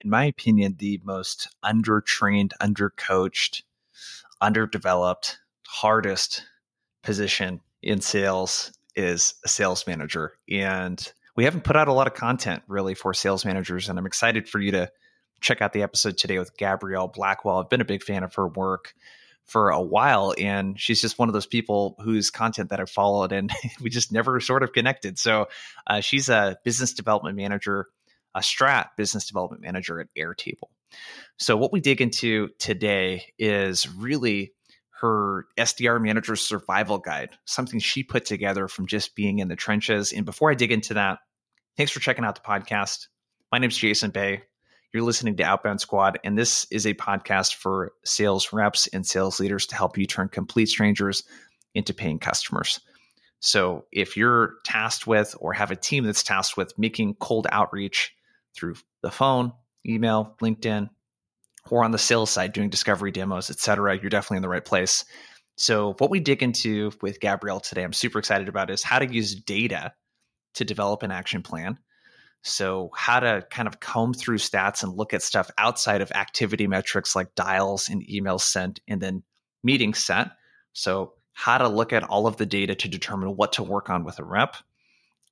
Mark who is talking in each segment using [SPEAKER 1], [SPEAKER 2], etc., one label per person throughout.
[SPEAKER 1] in my opinion, the most undertrained, undercoached, underdeveloped, hardest position in sales is a sales manager. And we haven't put out a lot of content really for sales managers. And I'm excited for you to check out the episode today with Gabrielle Blackwell. I've been a big fan of her work for a while and she's just one of those people whose content that I've followed and we just never sort of connected. So uh, she's a business development manager, strat business development manager at Airtable. So what we dig into today is really her SDR Manager's survival guide, something she put together from just being in the trenches. And before I dig into that, thanks for checking out the podcast. My name is Jason Bay. You're listening to Outbound Squad, and this is a podcast for sales reps and sales leaders to help you turn complete strangers into paying customers. So, if you're tasked with or have a team that's tasked with making cold outreach through the phone, email, LinkedIn, or on the sales side doing discovery demos, et cetera, you're definitely in the right place. So, what we dig into with Gabrielle today, I'm super excited about is how to use data to develop an action plan so, how to kind of comb through stats and look at stuff outside of activity metrics like dials and emails sent and then meetings sent. So, how to look at all of the data to determine what to work on with a rep.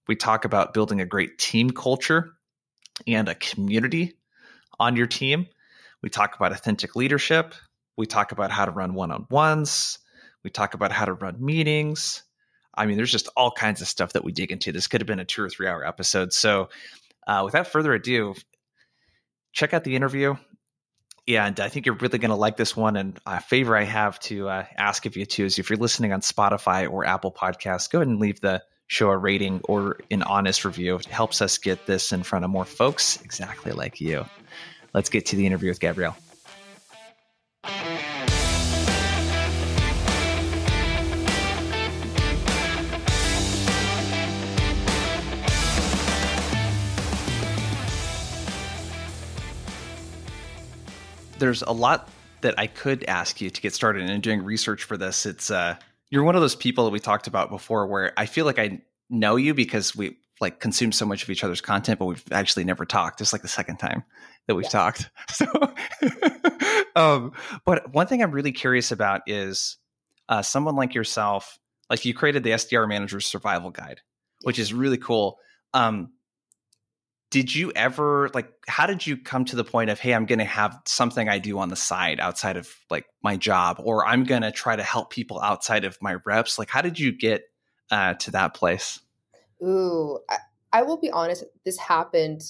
[SPEAKER 1] We talk about building a great team culture and a community on your team. We talk about authentic leadership. We talk about how to run one on ones. We talk about how to run meetings. I mean, there's just all kinds of stuff that we dig into. This could have been a two or three hour episode. So, uh, without further ado, check out the interview. And I think you're really going to like this one. And a favor I have to uh, ask of you too is if you're listening on Spotify or Apple Podcasts, go ahead and leave the show a rating or an honest review. It helps us get this in front of more folks exactly like you. Let's get to the interview with Gabrielle. there's a lot that I could ask you to get started in doing research for this. It's uh, you're one of those people that we talked about before, where I feel like I know you because we like consume so much of each other's content, but we've actually never talked. It's like the second time that we've yeah. talked. So, um, but one thing I'm really curious about is uh, someone like yourself, like you created the SDR Manager Survival Guide, which is really cool. Um, did you ever like how did you come to the point of hey i'm going to have something i do on the side outside of like my job or i'm going to try to help people outside of my reps like how did you get uh, to that place?
[SPEAKER 2] Ooh I, I will be honest this happened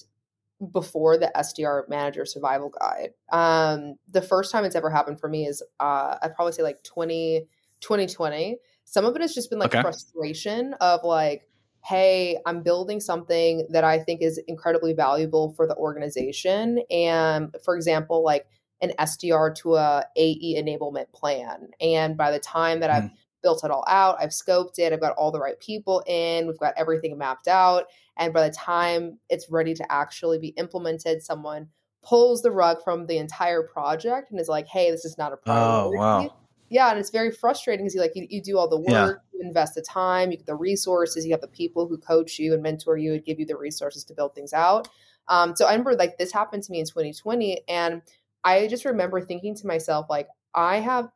[SPEAKER 2] before the sdr manager survival guide. Um the first time it's ever happened for me is uh i'd probably say like 20 2020 some of it has just been like okay. frustration of like hey, I'm building something that I think is incredibly valuable for the organization. And for example, like an SDR to a AE enablement plan. And by the time that mm. I've built it all out, I've scoped it, I've got all the right people in, we've got everything mapped out. And by the time it's ready to actually be implemented, someone pulls the rug from the entire project and is like, hey, this is not a priority. Oh, wow yeah and it's very frustrating because you like you, you do all the work yeah. you invest the time you get the resources you have the people who coach you and mentor you and give you the resources to build things out um, so i remember like this happened to me in 2020 and i just remember thinking to myself like i have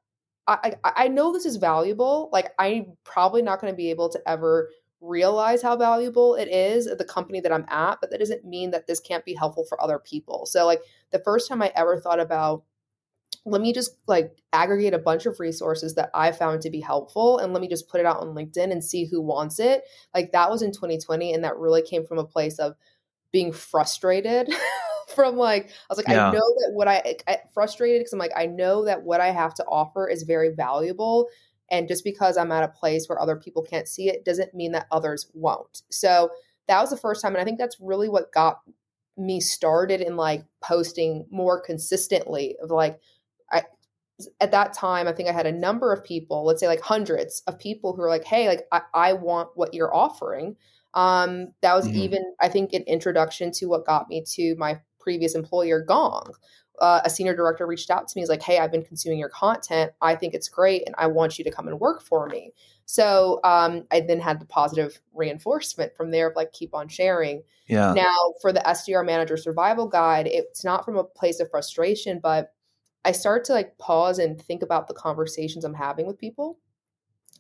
[SPEAKER 2] i i, I know this is valuable like i'm probably not going to be able to ever realize how valuable it is at the company that i'm at but that doesn't mean that this can't be helpful for other people so like the first time i ever thought about let me just like aggregate a bunch of resources that I found to be helpful and let me just put it out on LinkedIn and see who wants it. Like that was in 2020 and that really came from a place of being frustrated from like I was like yeah. I know that what I, I frustrated because I'm like I know that what I have to offer is very valuable and just because I'm at a place where other people can't see it doesn't mean that others won't. So that was the first time and I think that's really what got me started in like posting more consistently of like I at that time I think I had a number of people, let's say like hundreds of people who were like, hey, like I, I want what you're offering. Um, that was mm-hmm. even I think an introduction to what got me to my previous employer, Gong. uh, a senior director reached out to me. He's like, "Hey, I've been consuming your content. I think it's great, and I want you to come and work for me." So um, I then had the positive reinforcement from there of like keep on sharing.
[SPEAKER 1] Yeah.
[SPEAKER 2] Now for the SDR manager survival guide, it's not from a place of frustration, but I start to like pause and think about the conversations I'm having with people,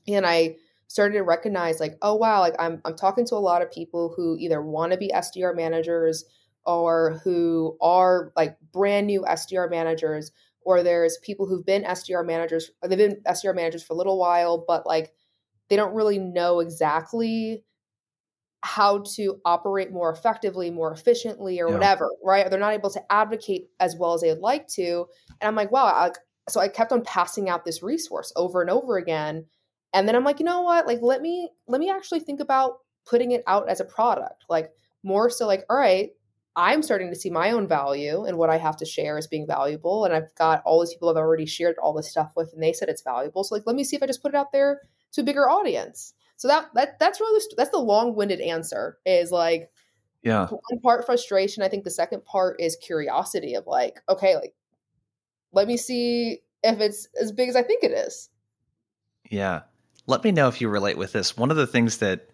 [SPEAKER 2] and I started to recognize like, oh wow, like I'm I'm talking to a lot of people who either want to be SDR managers or who are like brand new SDR managers, or there's people who've been SDR managers, they've been SDR managers for a little while, but like they don't really know exactly how to operate more effectively, more efficiently, or yeah. whatever, right? They're not able to advocate as well as they'd like to. And I'm like, wow, I, so I kept on passing out this resource over and over again. And then I'm like, you know what? Like, let me let me actually think about putting it out as a product. Like more so like, all right, I'm starting to see my own value and what I have to share as being valuable. And I've got all these people I've already shared all this stuff with, and they said it's valuable. So like, let me see if I just put it out there to a bigger audience. So that that that's really that's the long-winded answer. Is like,
[SPEAKER 1] yeah,
[SPEAKER 2] one part frustration. I think the second part is curiosity of like, okay, like, let me see if it's as big as I think it is.
[SPEAKER 1] Yeah, let me know if you relate with this. One of the things that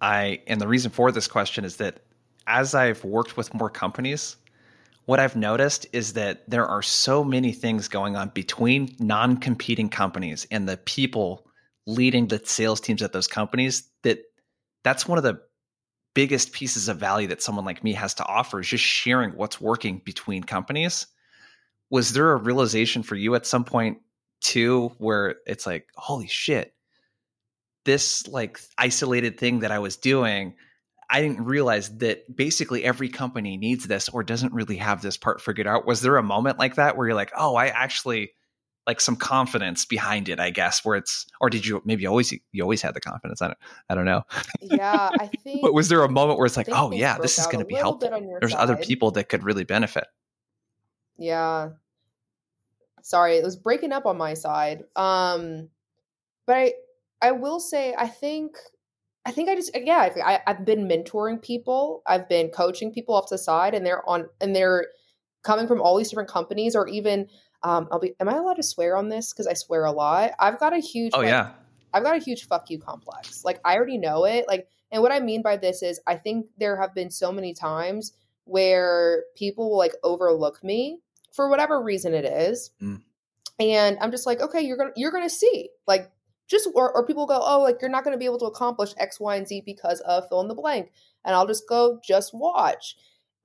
[SPEAKER 1] I and the reason for this question is that as I've worked with more companies, what I've noticed is that there are so many things going on between non competing companies and the people leading the sales teams at those companies that that's one of the biggest pieces of value that someone like me has to offer is just sharing what's working between companies. Was there a realization for you at some point too where it's like, holy shit, this like isolated thing that I was doing I didn't realize that basically every company needs this or doesn't really have this part figured out. Was there a moment like that where you're like, oh, I actually like some confidence behind it, I guess, where it's or did you maybe always you always had the confidence? I don't I don't know.
[SPEAKER 2] Yeah, I think
[SPEAKER 1] But was there a moment where it's like, oh yeah, this is gonna be helpful. There's side. other people that could really benefit.
[SPEAKER 2] Yeah. Sorry, it was breaking up on my side. Um but I I will say I think I think I just yeah I, I've been mentoring people, I've been coaching people off to the side, and they're on and they're coming from all these different companies, or even um, I'll be. Am I allowed to swear on this? Because I swear a lot. I've got a huge.
[SPEAKER 1] Oh like, yeah.
[SPEAKER 2] I've got a huge fuck you complex. Like I already know it. Like, and what I mean by this is, I think there have been so many times where people will like overlook me for whatever reason it is. Mm. And I'm just like, okay, you're gonna you're gonna see. Like just or, or people go oh like you're not going to be able to accomplish x y and z because of fill in the blank and i'll just go just watch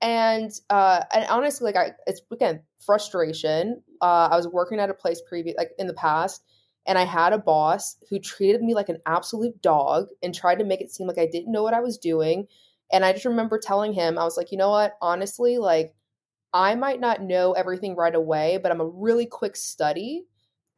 [SPEAKER 2] and uh and honestly like i it's again frustration. Uh i was working at a place previous like in the past and i had a boss who treated me like an absolute dog and tried to make it seem like i didn't know what i was doing. And i just remember telling him i was like you know what? Honestly like i might not know everything right away but i'm a really quick study.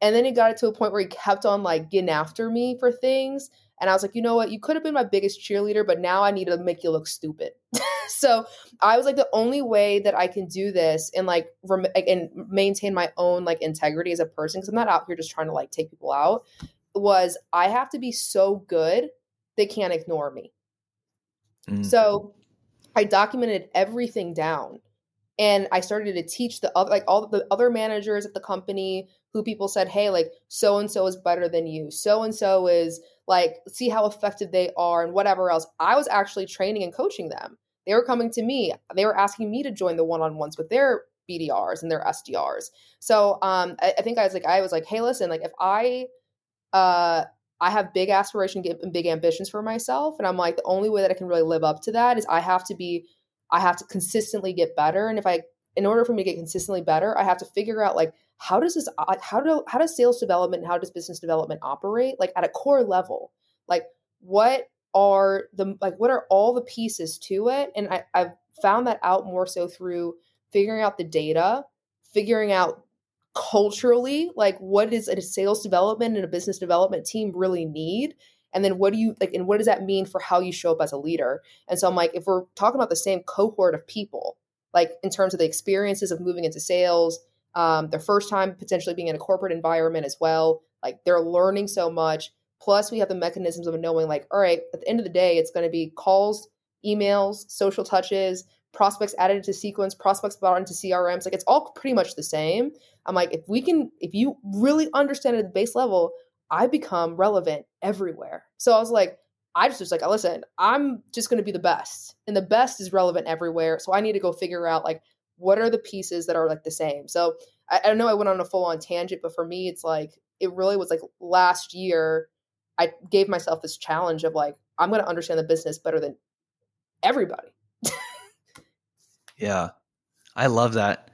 [SPEAKER 2] And then he got it to a point where he kept on like getting after me for things. And I was like, you know what? You could have been my biggest cheerleader, but now I need to make you look stupid. so I was like, the only way that I can do this and like rem- and maintain my own like integrity as a person, because I'm not out here just trying to like take people out, was I have to be so good they can't ignore me. Mm-hmm. So I documented everything down and I started to teach the other like all the other managers at the company who people said, hey, like so and so is better than you. So and so is like, see how effective they are and whatever else. I was actually training and coaching them. They were coming to me. They were asking me to join the one on ones with their BDRs and their SDRs. So um, I, I, think I was like, I was like, hey, listen, like if I, uh, I have big aspiration and big ambitions for myself, and I'm like, the only way that I can really live up to that is I have to be, I have to consistently get better. And if I, in order for me to get consistently better, I have to figure out like how does this uh, how do how does sales development and how does business development operate? Like at a core level like what are the like what are all the pieces to it? And I, i've found that out more so through figuring out the data figuring out culturally like what does a sales development and a business development team really need? And then what do you like and what does that mean for how you show up as a leader? And so i'm like if we're talking about the same cohort of people like in terms of the experiences of moving into sales um, their first time potentially being in a corporate environment as well. Like they're learning so much. Plus, we have the mechanisms of knowing, like, all right, at the end of the day, it's going to be calls, emails, social touches, prospects added into sequence, prospects brought into CRMs. Like it's all pretty much the same. I'm like, if we can, if you really understand it at the base level, I become relevant everywhere. So I was like, I just was like, listen, I'm just going to be the best, and the best is relevant everywhere. So I need to go figure out like what are the pieces that are like the same. So I, I know I went on a full on tangent, but for me, it's like it really was like last year. I gave myself this challenge of like I'm going to understand the business better than everybody.
[SPEAKER 1] yeah, I love that.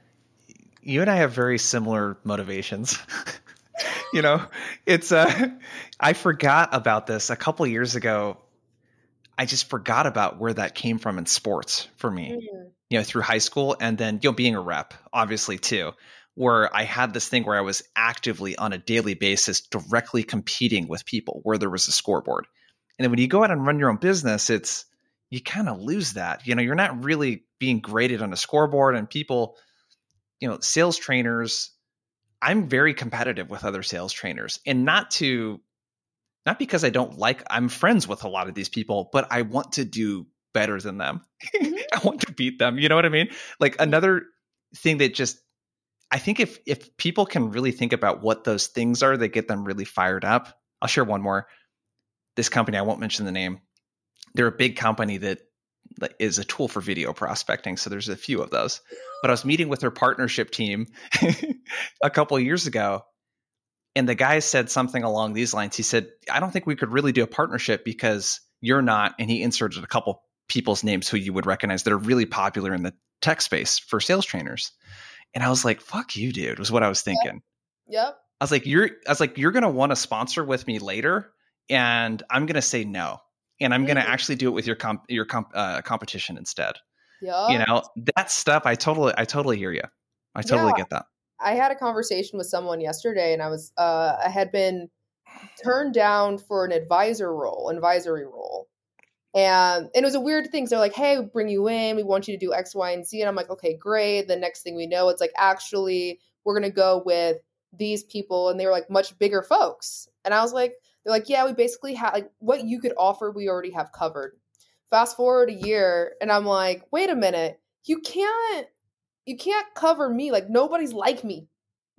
[SPEAKER 1] You and I have very similar motivations. you know, it's uh I forgot about this a couple years ago. I just forgot about where that came from in sports for me. Mm-hmm. You know, through high school and then you know being a rep, obviously too, where I had this thing where I was actively on a daily basis directly competing with people where there was a scoreboard. And then when you go out and run your own business, it's you kind of lose that. You know, you're not really being graded on a scoreboard and people, you know, sales trainers I'm very competitive with other sales trainers and not to not because I don't like I'm friends with a lot of these people, but I want to do better than them. Mm-hmm. I want to beat them, you know what I mean? Like another thing that just I think if if people can really think about what those things are that get them really fired up. I'll share one more. This company, I won't mention the name. They're a big company that is a tool for video prospecting. So there's a few of those. But I was meeting with their partnership team a couple years ago, and the guy said something along these lines. He said, "I don't think we could really do a partnership because you're not." And he inserted a couple people's names who you would recognize that are really popular in the tech space for sales trainers. And I was like, "Fuck you, dude," was what I was thinking.
[SPEAKER 2] Yep. yep.
[SPEAKER 1] I was like, "You're," I was like, "You're gonna want to sponsor with me later." And I'm going to say no and I'm mm-hmm. going to actually do it with your comp- your comp- uh, competition instead. Yeah. You know, that stuff I totally I totally hear you. I totally yeah. get that.
[SPEAKER 2] I had a conversation with someone yesterday and I was uh I had been turned down for an advisor role, advisory role. And, and it was a weird thing. So they're like, hey, we bring you in. We want you to do X, Y, and Z. And I'm like, okay, great. The next thing we know, it's like, actually, we're going to go with these people. And they were like much bigger folks. And I was like, they're like, yeah, we basically have like what you could offer, we already have covered. Fast forward a year, and I'm like, wait a minute, you can't, you can't cover me. Like nobody's like me.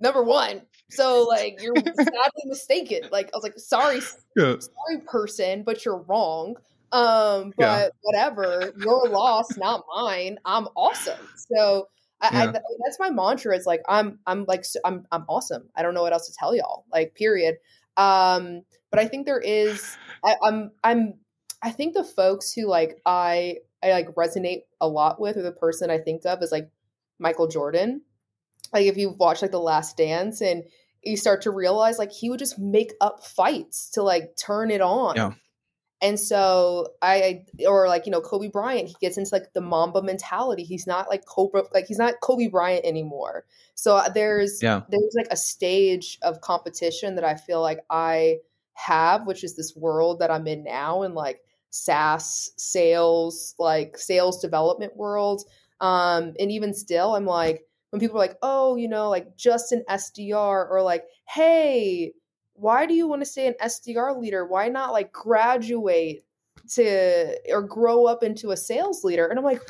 [SPEAKER 2] Number one. So like you're sadly mistaken. Like I was like, sorry, yeah. sorry, person, but you're wrong. Um, but yeah. whatever, your loss, not mine. I'm awesome. So I, yeah. I, that's my mantra. It's like I'm, I'm like, I'm, I'm awesome. I don't know what else to tell y'all. Like, period. Um, but I think there is I, I'm I'm I think the folks who like I I like resonate a lot with or the person I think of is like Michael Jordan. Like if you've watched like The Last Dance and you start to realize like he would just make up fights to like turn it on. Yeah. And so I, or like you know Kobe Bryant, he gets into like the Mamba mentality. He's not like Cobra, like he's not Kobe Bryant anymore. So uh, there's yeah. there's like a stage of competition that I feel like I have, which is this world that I'm in now, and like SaaS sales, like sales development world. Um, and even still, I'm like when people are like, oh, you know, like just an SDR, or like, hey, why do you want to stay an SDR leader? Why not like graduate to or grow up into a sales leader? And I'm like,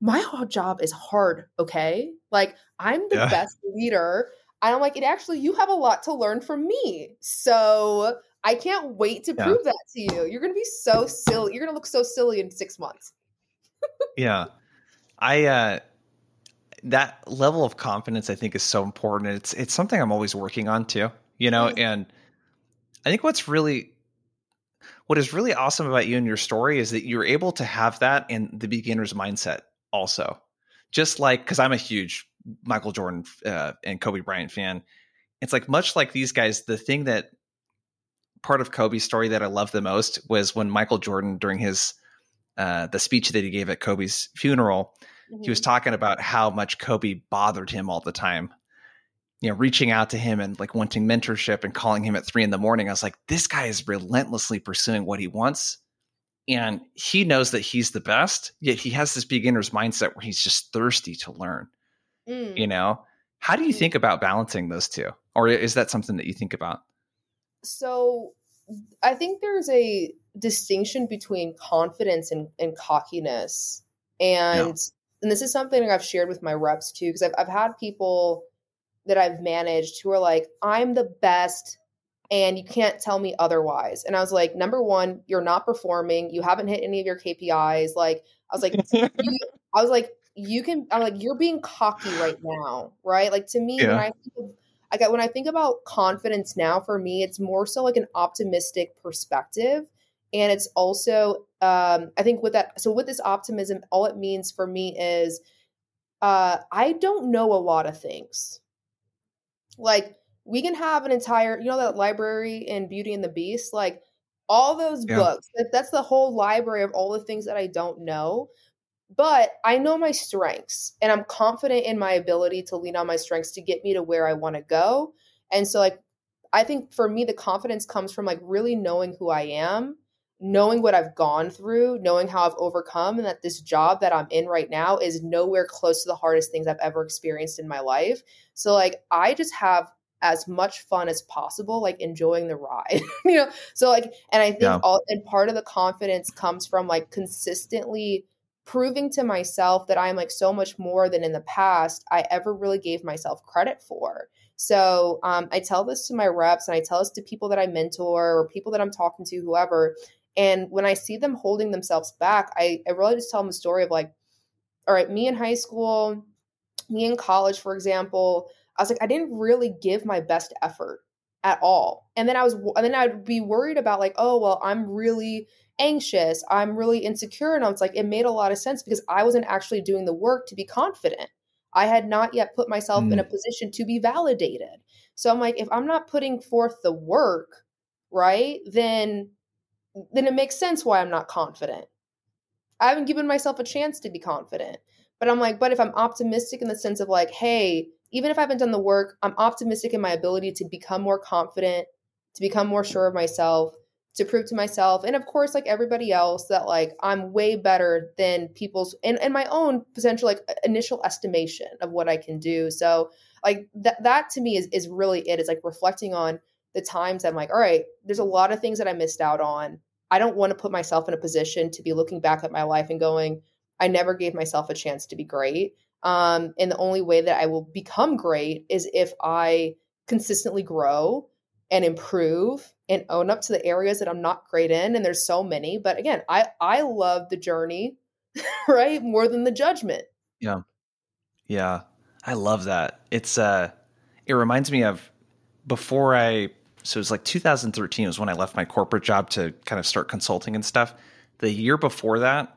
[SPEAKER 2] my job is hard, okay? Like I'm the yeah. best leader. And I'm like, it actually you have a lot to learn from me. So I can't wait to yeah. prove that to you. You're gonna be so silly. You're gonna look so silly in six months.
[SPEAKER 1] yeah. I uh that level of confidence I think is so important. It's it's something I'm always working on too you know mm-hmm. and i think what's really what is really awesome about you and your story is that you're able to have that in the beginner's mindset also just like because i'm a huge michael jordan uh, and kobe bryant fan it's like much like these guys the thing that part of kobe's story that i love the most was when michael jordan during his uh, the speech that he gave at kobe's funeral mm-hmm. he was mm-hmm. talking about how much kobe bothered him all the time you know, reaching out to him and like wanting mentorship and calling him at three in the morning. I was like, this guy is relentlessly pursuing what he wants. And he knows that he's the best, yet he has this beginner's mindset where he's just thirsty to learn. Mm. You know, how do you mm. think about balancing those two? Or is that something that you think about?
[SPEAKER 2] So I think there's a distinction between confidence and, and cockiness. And and this is something I've shared with my reps too, because I've, I've had people that I've managed who are like, I'm the best and you can't tell me otherwise. And I was like, number one, you're not performing. You haven't hit any of your KPIs. Like, I was like, you, I was like, you can, I'm like, you're being cocky right now, right? Like to me, yeah. when I think of, I got when I think about confidence now, for me, it's more so like an optimistic perspective. And it's also, um, I think with that, so with this optimism, all it means for me is, uh, I don't know a lot of things. Like we can have an entire, you know, that library in Beauty and the Beast, like all those yeah. books. That, that's the whole library of all the things that I don't know. But I know my strengths and I'm confident in my ability to lean on my strengths to get me to where I want to go. And so, like, I think for me, the confidence comes from like really knowing who I am, knowing what I've gone through, knowing how I've overcome, and that this job that I'm in right now is nowhere close to the hardest things I've ever experienced in my life. So, like, I just have as much fun as possible, like enjoying the ride, you know? So, like, and I think yeah. all, and part of the confidence comes from like consistently proving to myself that I'm like so much more than in the past I ever really gave myself credit for. So um, I tell this to my reps and I tell this to people that I mentor or people that I'm talking to, whoever. And when I see them holding themselves back, I, I really just tell them a story of like, all right, me in high school, me in college, for example, I was like, I didn't really give my best effort at all. And then I was, and then I'd be worried about like, oh, well, I'm really anxious. I'm really insecure. And I was like, it made a lot of sense because I wasn't actually doing the work to be confident. I had not yet put myself mm. in a mm. position to be validated. So I'm like, if I'm not putting forth the work, right, then then it makes sense why I'm not confident. I haven't given myself a chance to be confident. But I'm like, but if I'm optimistic in the sense of like, hey, even if I haven't done the work, I'm optimistic in my ability to become more confident, to become more sure of myself, to prove to myself and of course like everybody else that like i'm way better than people's and, and my own potential like initial estimation of what i can do so like that that to me is is really it. it is like reflecting on the times i'm like all right there's a lot of things that i missed out on i don't want to put myself in a position to be looking back at my life and going i never gave myself a chance to be great. Um, and the only way that i will become great is if i consistently grow and improve and own up to the areas that I'm not great in and there's so many. But again I I love the journey right more than the judgment.
[SPEAKER 1] Yeah. Yeah. I love that. It's uh it reminds me of before I so it was like 2013 was when I left my corporate job to kind of start consulting and stuff the year before that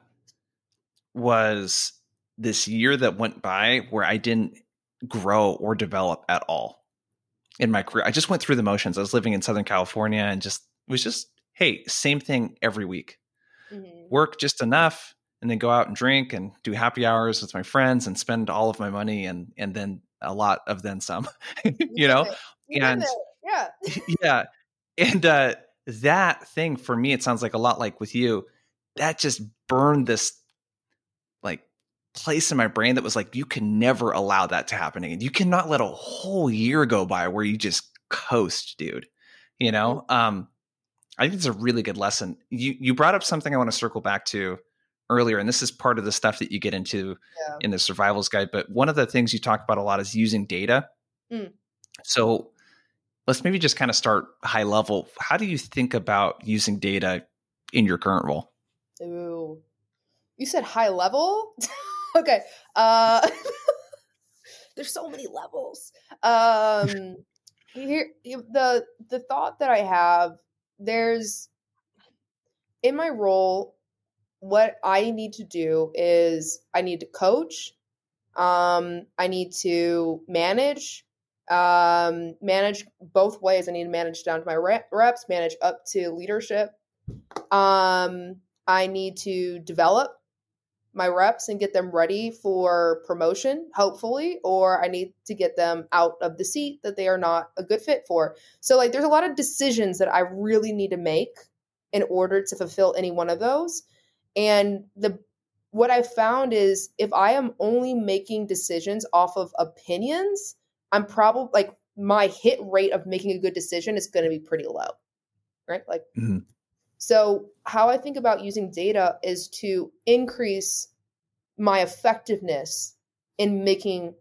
[SPEAKER 1] was this year that went by where I didn't grow or develop at all in my career. I just went through the motions. I was living in Southern California and just was just, hey, same thing every week. Mm-hmm. Work just enough and then go out and drink and do happy hours with my friends and spend all of my money and and then a lot of then some. you know?
[SPEAKER 2] You and yeah.
[SPEAKER 1] yeah. And uh that thing for me, it sounds like a lot like with you, that just burned this like place in my brain that was like, you can never allow that to happen again. You cannot let a whole year go by where you just coast, dude. You know, mm-hmm. um, I think it's a really good lesson. You you brought up something I want to circle back to earlier, and this is part of the stuff that you get into yeah. in the survivals guide. But one of the things you talk about a lot is using data. Mm. So let's maybe just kind of start high level. How do you think about using data in your current role?
[SPEAKER 2] Ooh, you said high level. okay. Uh, there's so many levels. Um, here, the the thought that I have, there's in my role, what I need to do is I need to coach. Um, I need to manage, um, manage both ways. I need to manage down to my reps, manage up to leadership. Um, I need to develop my reps and get them ready for promotion, hopefully, or I need to get them out of the seat that they are not a good fit for. So, like, there's a lot of decisions that I really need to make in order to fulfill any one of those. And the what I found is if I am only making decisions off of opinions, I'm probably like my hit rate of making a good decision is going to be pretty low. Right? Like mm-hmm. So, how I think about using data is to increase my effectiveness in making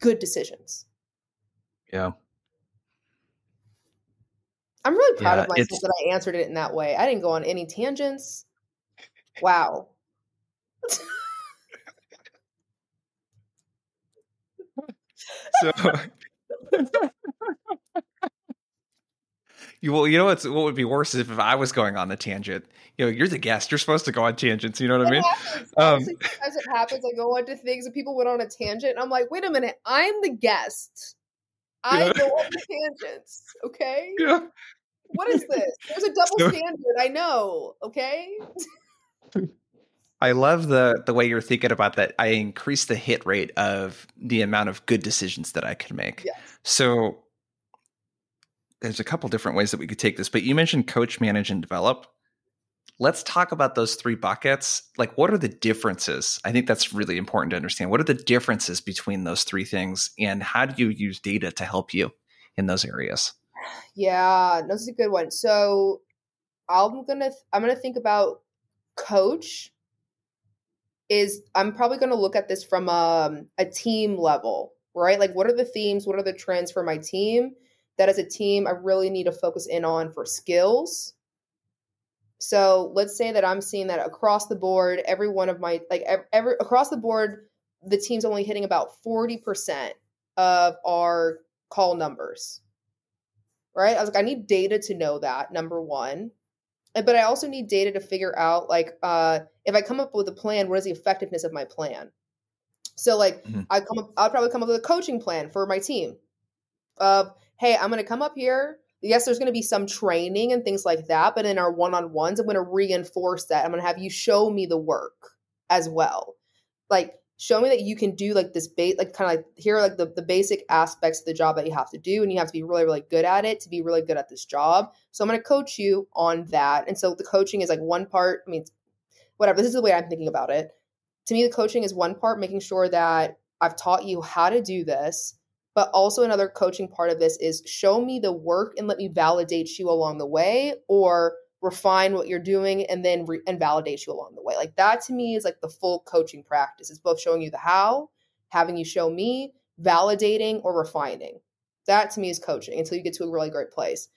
[SPEAKER 2] good decisions.
[SPEAKER 1] Yeah.
[SPEAKER 2] I'm really proud yeah, of myself that I answered it in that way. I didn't go on any tangents. Wow.
[SPEAKER 1] so you well, you know what's what would be worse is if I was going on the tangent. You know, you're the guest. You're supposed to go on tangents. You know what it I mean?
[SPEAKER 2] Um, as it happens, I go onto things and people went on a tangent, and I'm like, wait a minute, I'm the guest. I yeah. go on the tangents. Okay.
[SPEAKER 1] Yeah.
[SPEAKER 2] What is this? There's a double so, standard. I know. Okay.
[SPEAKER 1] I love the the way you're thinking about that. I increase the hit rate of the amount of good decisions that I can make.
[SPEAKER 2] Yes.
[SPEAKER 1] So there's a couple different ways that we could take this, but you mentioned coach, manage, and develop. Let's talk about those three buckets. Like, what are the differences? I think that's really important to understand. What are the differences between those three things, and how do you use data to help you in those areas?
[SPEAKER 2] Yeah, that's a good one. So, I'm gonna I'm gonna think about coach is I'm probably going to look at this from um, a team level, right? Like, what are the themes? What are the trends for my team? That as a team, I really need to focus in on for skills. So let's say that I'm seeing that across the board, every one of my like every, across the board, the team's only hitting about forty percent of our call numbers. Right? I was like, I need data to know that. Number one, but I also need data to figure out like uh, if I come up with a plan, what is the effectiveness of my plan? So like mm-hmm. I come up, I'll probably come up with a coaching plan for my team. Of hey, I'm going to come up here. Yes, there's going to be some training and things like that, but in our one-on-ones, I'm going to reinforce that. I'm going to have you show me the work as well. Like show me that you can do like this base like kind of like here are like the, the basic aspects of the job that you have to do and you have to be really really good at it to be really good at this job so i'm going to coach you on that and so the coaching is like one part i mean whatever this is the way i'm thinking about it to me the coaching is one part making sure that i've taught you how to do this but also another coaching part of this is show me the work and let me validate you along the way or refine what you're doing and then re- and validate you along the way. Like that to me is like the full coaching practice. It's both showing you the how, having you show me, validating or refining. That to me is coaching until you get to a really great place.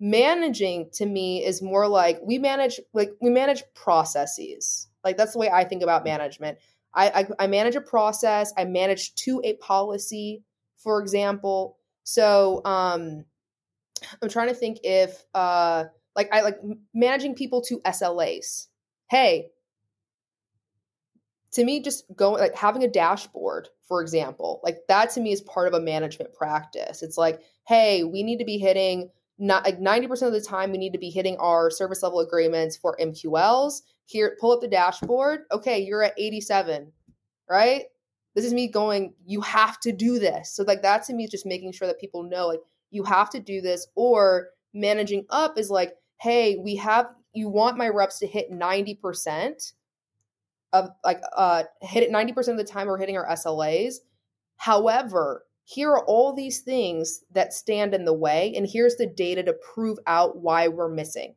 [SPEAKER 2] Managing to me is more like we manage like we manage processes. Like that's the way I think about management. I, I, I manage a process. I manage to a policy, for example. So um, I'm trying to think if uh, like I like managing people to SLAs. Hey, to me, just going like having a dashboard, for example, like that to me is part of a management practice. It's like, hey, we need to be hitting not like 90% of the time we need to be hitting our service level agreements for MQLs. Here, pull up the dashboard. Okay, you're at 87, right? This is me going, you have to do this. So like that to me is just making sure that people know like you have to do this or managing up is like hey, we have you want my reps to hit 90% of like uh hit it 90% of the time we're hitting our SLAs. However, here are all these things that stand in the way and here's the data to prove out why we're missing.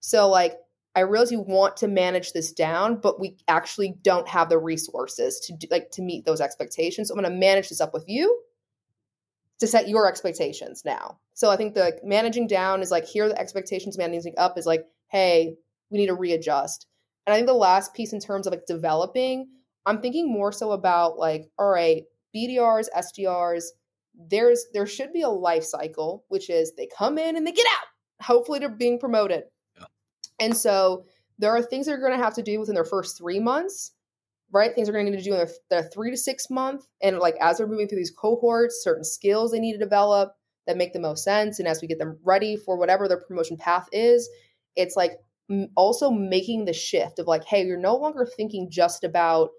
[SPEAKER 2] So like I realize you want to manage this down, but we actually don't have the resources to do, like to meet those expectations. So I'm going to manage this up with you to set your expectations now. So I think the like, managing down is like here the expectations, managing up is like, hey, we need to readjust. And I think the last piece in terms of like developing, I'm thinking more so about like, all right, BDRs, SDRs, there's there should be a life cycle, which is they come in and they get out. Hopefully they're being promoted. Yeah. And so there are things they're going to have to do within their first three months right things are going to need to do in their, their three to six month and like as they're moving through these cohorts certain skills they need to develop that make the most sense and as we get them ready for whatever their promotion path is it's like also making the shift of like hey you're no longer thinking just about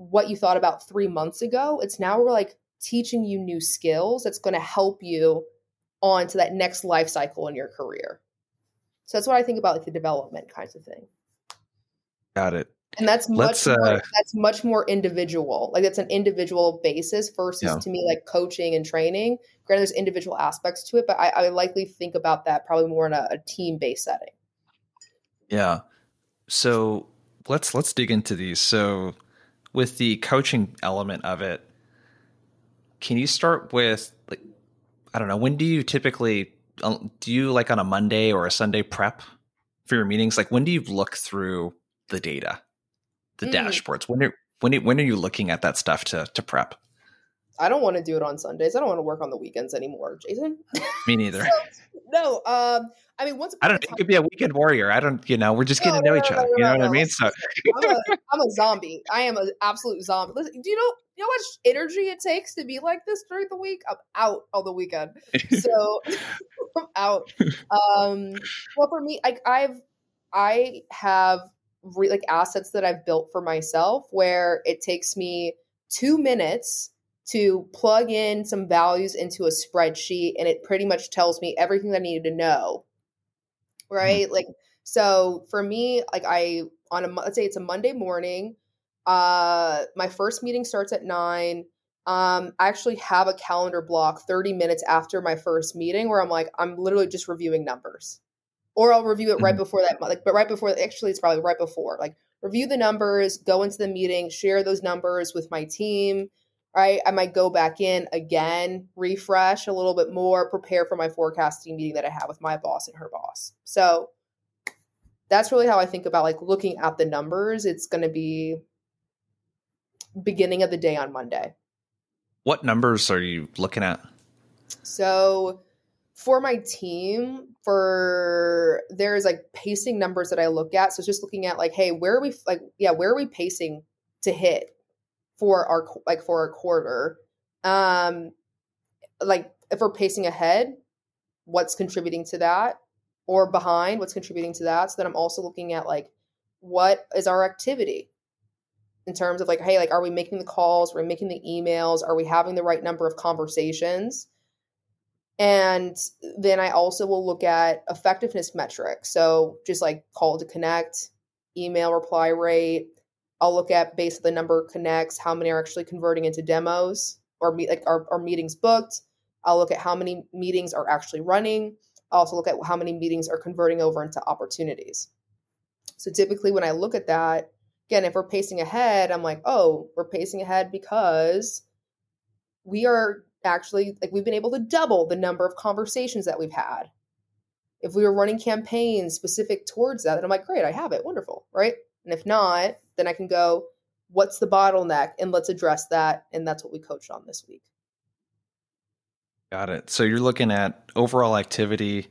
[SPEAKER 2] what you thought about three months ago it's now we're like teaching you new skills that's going to help you on to that next life cycle in your career. So that's what i think about like the development kinds of thing.
[SPEAKER 1] Got it.
[SPEAKER 2] And that's much more, uh, that's much more individual. Like that's an individual basis versus yeah. to me like coaching and training. Granted there's individual aspects to it but i, I likely think about that probably more in a, a team based setting.
[SPEAKER 1] Yeah. So let's let's dig into these. So with the coaching element of it, can you start with like I don't know, when do you typically um, do you like on a Monday or a Sunday prep for your meetings? Like when do you look through the data, the mm. dashboards? When are when are, when are you looking at that stuff to to prep?
[SPEAKER 2] I don't want to do it on Sundays. I don't want to work on the weekends anymore, Jason.
[SPEAKER 1] Me neither.
[SPEAKER 2] so, no, um, I mean, once
[SPEAKER 1] I don't. Know, you could be a weekend warrior. I don't. You know, we're just getting to know no, each other. you know what I mean? So
[SPEAKER 2] I'm a, I'm a zombie. I am an absolute zombie. Listen, do you know? You know how much energy it takes to be like this during the week? I'm out on the weekend, so I'm out. Um, well, for me, like I've, I have re- like assets that I've built for myself where it takes me two minutes to plug in some values into a spreadsheet and it pretty much tells me everything I needed to know. Right? Mm-hmm. Like so for me, like I on a let's say it's a Monday morning, uh my first meeting starts at 9. Um I actually have a calendar block 30 minutes after my first meeting where I'm like I'm literally just reviewing numbers. Or I'll review it mm-hmm. right before that like but right before actually it's probably right before. Like review the numbers, go into the meeting, share those numbers with my team right? I might go back in again, refresh a little bit more, prepare for my forecasting meeting that I have with my boss and her boss. So that's really how I think about like looking at the numbers. It's going to be beginning of the day on Monday.
[SPEAKER 1] What numbers are you looking at?
[SPEAKER 2] So for my team, for there's like pacing numbers that I look at. So it's just looking at like, hey, where are we like, yeah, where are we pacing to hit? For our like for our quarter um like if we're pacing ahead what's contributing to that or behind what's contributing to that. So then i'm also looking at like what is our activity in terms of like hey like are we making the calls? Are we making the emails? Are we having the right number of conversations? And then i also will look at effectiveness metrics. So just like call to connect email reply rate I'll look at based on the number of connects, how many are actually converting into demos or meet like our, meetings booked. I'll look at how many meetings are actually running. I'll also look at how many meetings are converting over into opportunities. So typically when I look at that, again, if we're pacing ahead, I'm like, oh, we're pacing ahead because we are actually like we've been able to double the number of conversations that we've had. If we were running campaigns specific towards that, then I'm like, great, I have it, wonderful, right? And if not, then I can go, what's the bottleneck? And let's address that. And that's what we coached on this week.
[SPEAKER 1] Got it. So you're looking at overall activity,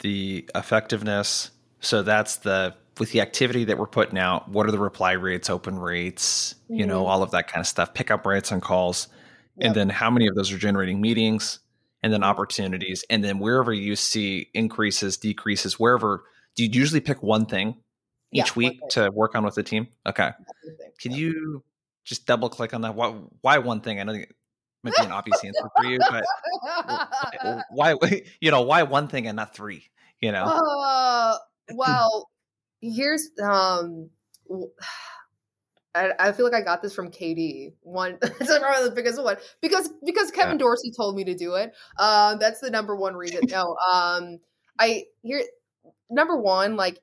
[SPEAKER 1] the effectiveness. So that's the with the activity that we're putting out, what are the reply rates, open rates, mm-hmm. you know, mm-hmm. all of that kind of stuff, pickup rates on calls. Yep. And then how many of those are generating meetings and then opportunities. And then wherever you see increases, decreases, wherever do you usually pick one thing each yeah, week to work on with the team? Okay. Can you just double click on that? Why, why one thing? I know it might be an obvious answer for you, but why, you know, why one thing and not three? You know?
[SPEAKER 2] Uh, well, here's, um, I, I feel like I got this from KD. One, it's probably the biggest one because because Kevin yeah. Dorsey told me to do it. Um, that's the number one reason. No, um, I here number one, like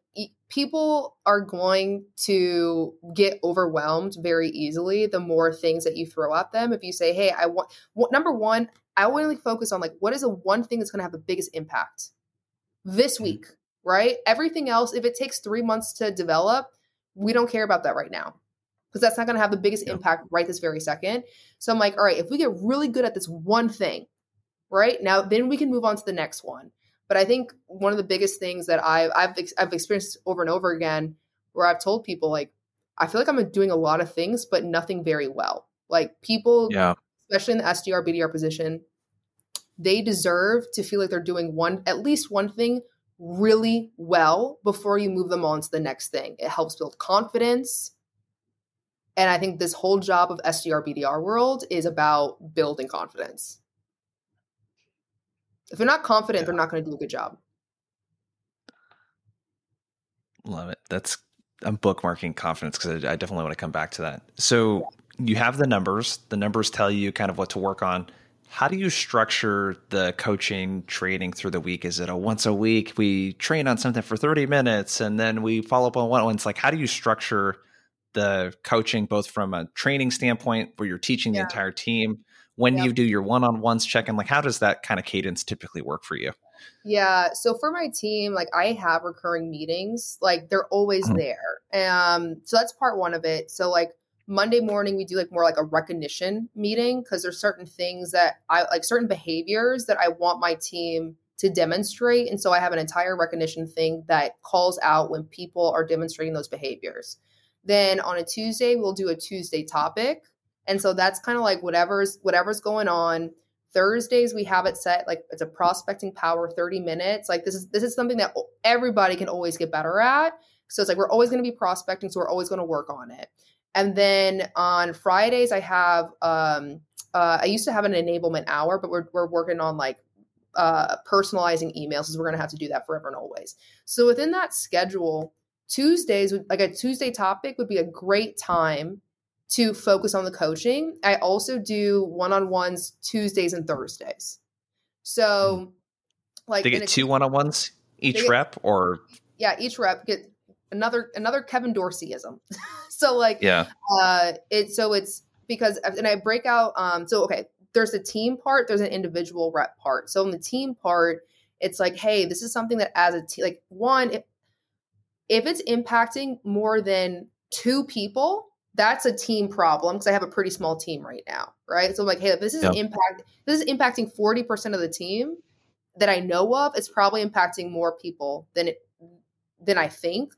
[SPEAKER 2] people are going to get overwhelmed very easily the more things that you throw at them. If you say, "Hey, I want number one, I want to focus on like what is the one thing that's going to have the biggest impact this mm-hmm. week, right? Everything else, if it takes three months to develop, we don't care about that right now because that's not going to have the biggest yep. impact right this very second. So I'm like, all right, if we get really good at this one thing, right now, then we can move on to the next one. But I think one of the biggest things that I've I've I've experienced over and over again, where I've told people like, I feel like I'm doing a lot of things, but nothing very well. Like people,
[SPEAKER 1] yeah,
[SPEAKER 2] especially in the SDR BDR position, they deserve to feel like they're doing one at least one thing really well before you move them on to the next thing. It helps build confidence. And I think this whole job of SDR BDR world is about building confidence. If they're not confident, yeah. they're not going to do a good job.
[SPEAKER 1] Love it. That's I'm bookmarking confidence because I, I, definitely want to come back to that. So you have the numbers. The numbers tell you kind of what to work on. How do you structure the coaching training through the week? Is it a once a week we train on something for 30 minutes and then we follow up on one? It's like how do you structure the coaching both from a training standpoint where you're teaching the entire team? When
[SPEAKER 2] Yeah.
[SPEAKER 1] you do your one-on-ones check-in, like how does that kind of cadence typically work for you?
[SPEAKER 2] Yeah. So for my team, like I have recurring meetings, like they're always
[SPEAKER 1] Mhm.
[SPEAKER 2] there. Um, so that's part one of it. So like Monday morning, we do like more like a recognition meeting because there's certain things that I like certain behaviors that I want my team to demonstrate. And so I have an entire recognition thing that calls out when people are demonstrating those behaviors. Then on a Tuesday, we'll do a Tuesday topic. And so that's kind of like whatever's whatever's going on. Thursdays we have it set like it's a prospecting power 30 minutes. Like this is this is something that everybody can always get better at. So it's like we're always going to be prospecting, so we're always going to work on it. And then on Fridays I have um uh, I used to have an enablement hour, but we're we're working on like uh personalizing emails, so we're going to have to do that forever and always. So within that schedule, Tuesdays like a Tuesday topic would be a great time to focus on the coaching. I also do one-on-ones Tuesdays and Thursdays. So like
[SPEAKER 1] They get
[SPEAKER 2] a-
[SPEAKER 1] two one-on-ones each
[SPEAKER 2] get-
[SPEAKER 1] rep or
[SPEAKER 2] yeah, each rep get another another Kevin Dorseyism. so like
[SPEAKER 1] yeah.
[SPEAKER 2] uh it so it's because and I break out um so okay, there's a team part, there's an individual rep part. So in the team part, it's like, hey, this is something that as a team like one if, if it's impacting more than two people, that's a team problem because I have a pretty small team right now, right? So I'm like, hey, if this is
[SPEAKER 1] Yeah.
[SPEAKER 2] impact this is impacting 40% of the team that I know of, it's probably impacting more people than it than I think.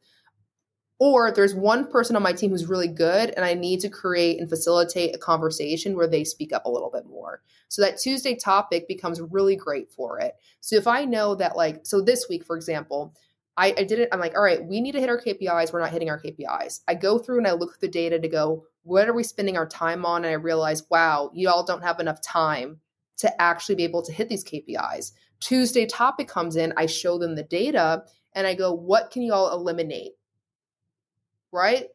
[SPEAKER 2] Or there's one person on my team who's really good, and I need to create and facilitate a conversation where they speak up a little bit more. So that Tuesday topic becomes really great for it. So if I know that, like, so this week, for example, I, I did it, I'm like, all right, we need to hit our KPIs. We're not hitting our KPIs. I go through and I look at the data to go, what are we spending our time on? And I realize, wow, you all don't have enough time to actually be able to hit these KPIs. Tuesday topic comes in, I show them the data, and I go, what can you all eliminate? Right?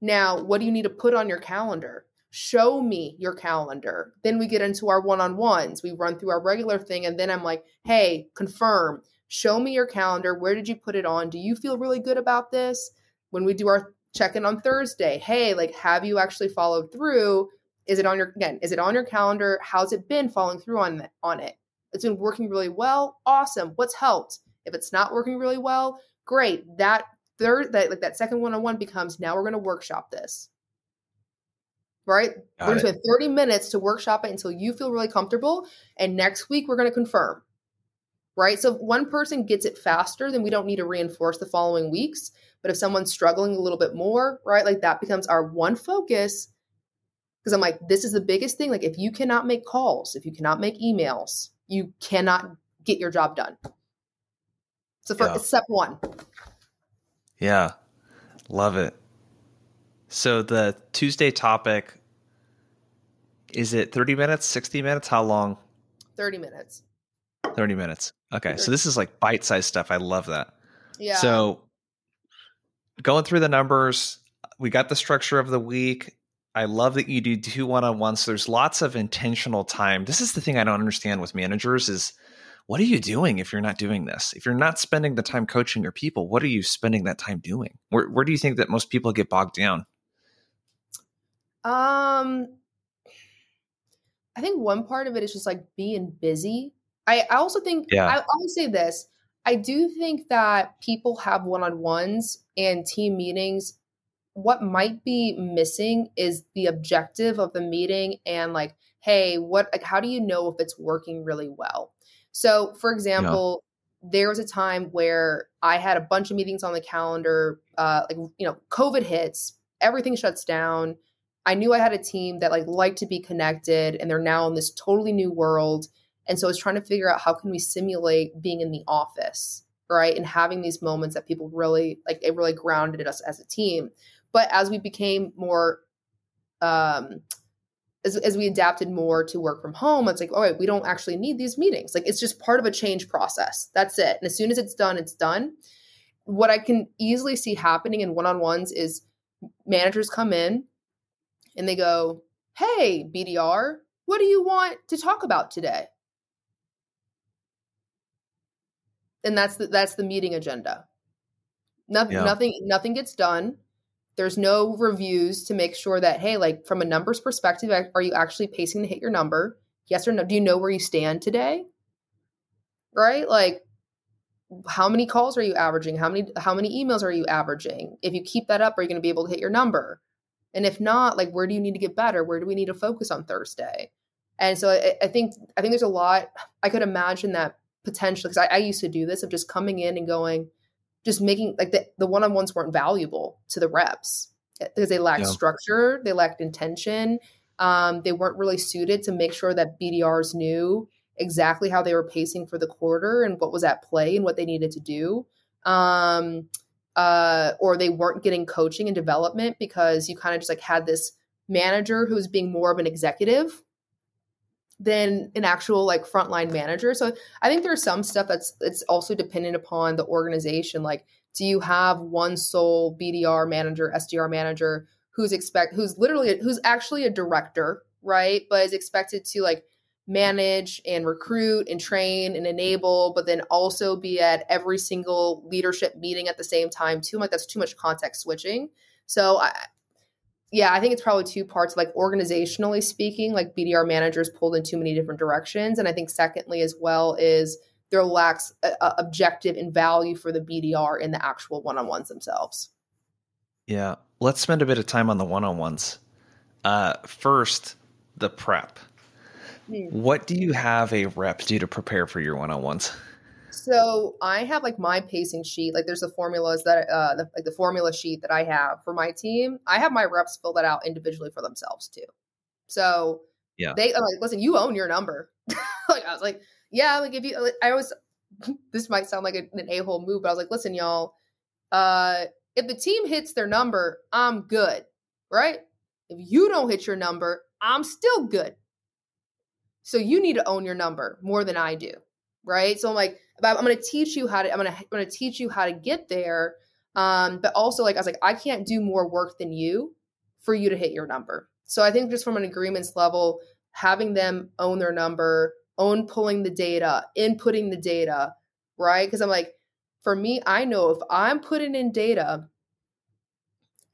[SPEAKER 2] Now, what do you need to put on your calendar? Show me your calendar. Then we get into our one on ones. We run through our regular thing, and then I'm like, hey, confirm. Show me your calendar. Where did you put it on? Do you feel really good about this? When we do our check in on Thursday, hey, like, have you actually followed through? Is it on your again? Is it on your calendar? How's it been following through on on it? It's been working really well. Awesome. What's helped? If it's not working really well, great. That third that like that second one-on-one becomes now we're going to workshop this. Right?
[SPEAKER 1] Got
[SPEAKER 2] we're going to spend 30 minutes to workshop it until you feel really comfortable and next week we're going to confirm. Right? So if one person gets it faster, then we don't need to reinforce the following weeks. But if someone's struggling a little bit more, right? Like that becomes our one focus because I'm like, this is the biggest thing. Like, if you cannot make calls, if you cannot make emails, you cannot get your job done. So, for
[SPEAKER 1] Yeah.
[SPEAKER 2] step one,
[SPEAKER 1] Yeah. Love it. So the Tuesday topic is it 30 minutes, 60 minutes? How long?
[SPEAKER 2] 30 minutes.
[SPEAKER 1] 30 minutes. Okay. So this is like bite-sized stuff. I love that.
[SPEAKER 2] Yeah.
[SPEAKER 1] So going through the numbers, we got the structure of the week. I love that you do two one-on-ones. There's lots of intentional time. This is the thing I don't understand with managers is what are you doing if you're not doing this? If you're not spending the time coaching your people, what are you spending that time doing? Where where do you think that most people get bogged down?
[SPEAKER 2] Um, I think one part of it is just like being busy. I, I also think
[SPEAKER 1] Yeah.
[SPEAKER 2] I, I will say this. I do think that people have one on ones and team meetings. What might be missing is the objective of the meeting and like, hey, what like how do you know if it's working really well? So, for example, there was a time where I had a bunch of meetings on the calendar. Uh, like you know, COVID hits, everything shuts down. I knew I had a team that like liked to be connected, and they're now in this totally new world. And so I was trying to figure out how can we simulate being in the office, right, and having these moments that people really like. It really grounded us as a team. But as we became more um, as, as we adapted more to work from home, it's like, all right, we don't actually need these meetings. Like it's just part of a change process. That's it. And as soon as it's done, it's done. What I can easily see happening in one-on-ones is managers come in and they go, Hey, BDR, what do you want to talk about today? And that's the that's the meeting agenda. Nothing
[SPEAKER 1] Yeah.
[SPEAKER 2] nothing nothing gets done There's no reviews to make sure that, hey, like from a numbers perspective, are you actually pacing to hit your number? Yes or no? Do you know where you stand today? Right? Like, how many calls are you averaging? How many how many emails are you averaging? If you keep that up, are you going to be able to hit your number? And if not, like where do you need to get better? Where do we need to focus on Thursday? And so I, I think I think there's a lot. I could imagine that potentially because I, I used to do this of just coming in and going, just making like the, the one-on-ones weren't valuable to the reps because they lacked yeah. structure they lacked intention um, they weren't really suited to make sure that bdrs knew exactly how they were pacing for the quarter and what was at play and what they needed to do um, uh, or they weren't getting coaching and development because you kind of just like had this manager who was being more of an executive than an actual like frontline manager. So I think there's some stuff that's it's also dependent upon the organization. Like, do you have one sole BDR manager, SDR manager who's expect who's literally who's actually a director, right? But is expected to like manage and recruit and train and enable, but then also be at every single leadership meeting at the same time too. Like that's too much context switching. So I, yeah, I think it's probably two parts. Like organizationally speaking, like BDR managers pulled in too many different directions, and I think secondly as well is there lacks a, a objective and value for the BDR in the actual one on ones themselves.
[SPEAKER 1] Yeah, let's spend a bit of time on the one on ones. Uh, first, the prep. Mm. What do you have a rep do to prepare for your one on ones?
[SPEAKER 2] So I have like my pacing sheet. Like there's the formulas that uh the, like the formula sheet that I have for my team. I have my reps fill that out individually for themselves too. So yeah, they I'm like listen, you own your number. like I was like, yeah, like if you, like, I was. this might sound like an a hole move, but I was like, listen, y'all, uh, if the team hits their number, I'm good, right? If you don't hit your number, I'm still good. So you need to own your number more than I do, right? So I'm like, I'm going to teach you how to. I'm going to I'm going to teach you how to get there. Um, but also, like I was like, I can't do more work than you for you to hit your number. So I think just from an agreements level, having them own their number, own pulling the data, inputting the data, right? Because I'm like, for me, I know if I'm putting in data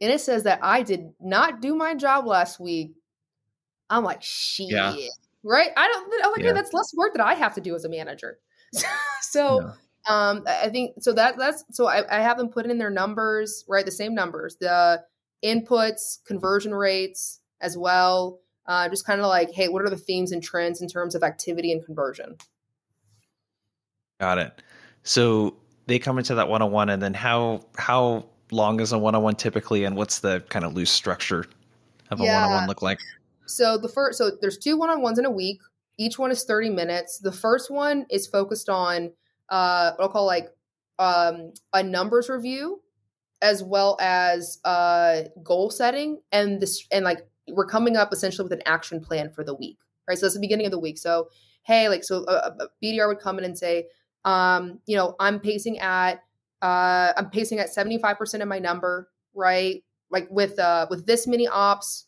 [SPEAKER 2] and it says that I did not do my job last week, I'm like, shit. Yeah. Right? I don't I'm like, yeah. hey, that's less work that I have to do as a manager. so yeah. um I think so that that's so I, I have them put in their numbers, right? The same numbers, the inputs, conversion rates as well. Uh, just kind of like, hey, what are the themes and trends in terms of activity and conversion?
[SPEAKER 1] Got it. So they come into that one-on-one, and then how how long is a one-on-one typically, and what's the kind of loose structure of a yeah. one-on-one look like?
[SPEAKER 2] So the first, so there's two one-on-ones in a week. Each one is 30 minutes. The first one is focused on uh, what I'll call like um, a numbers review, as well as uh, goal setting, and this and like we're coming up essentially with an action plan for the week, right? So that's the beginning of the week. So hey, like so, a, a BDR would come in and say, um, you know, I'm pacing at uh, I'm pacing at 75% of my number, right? Like with uh, with this many ops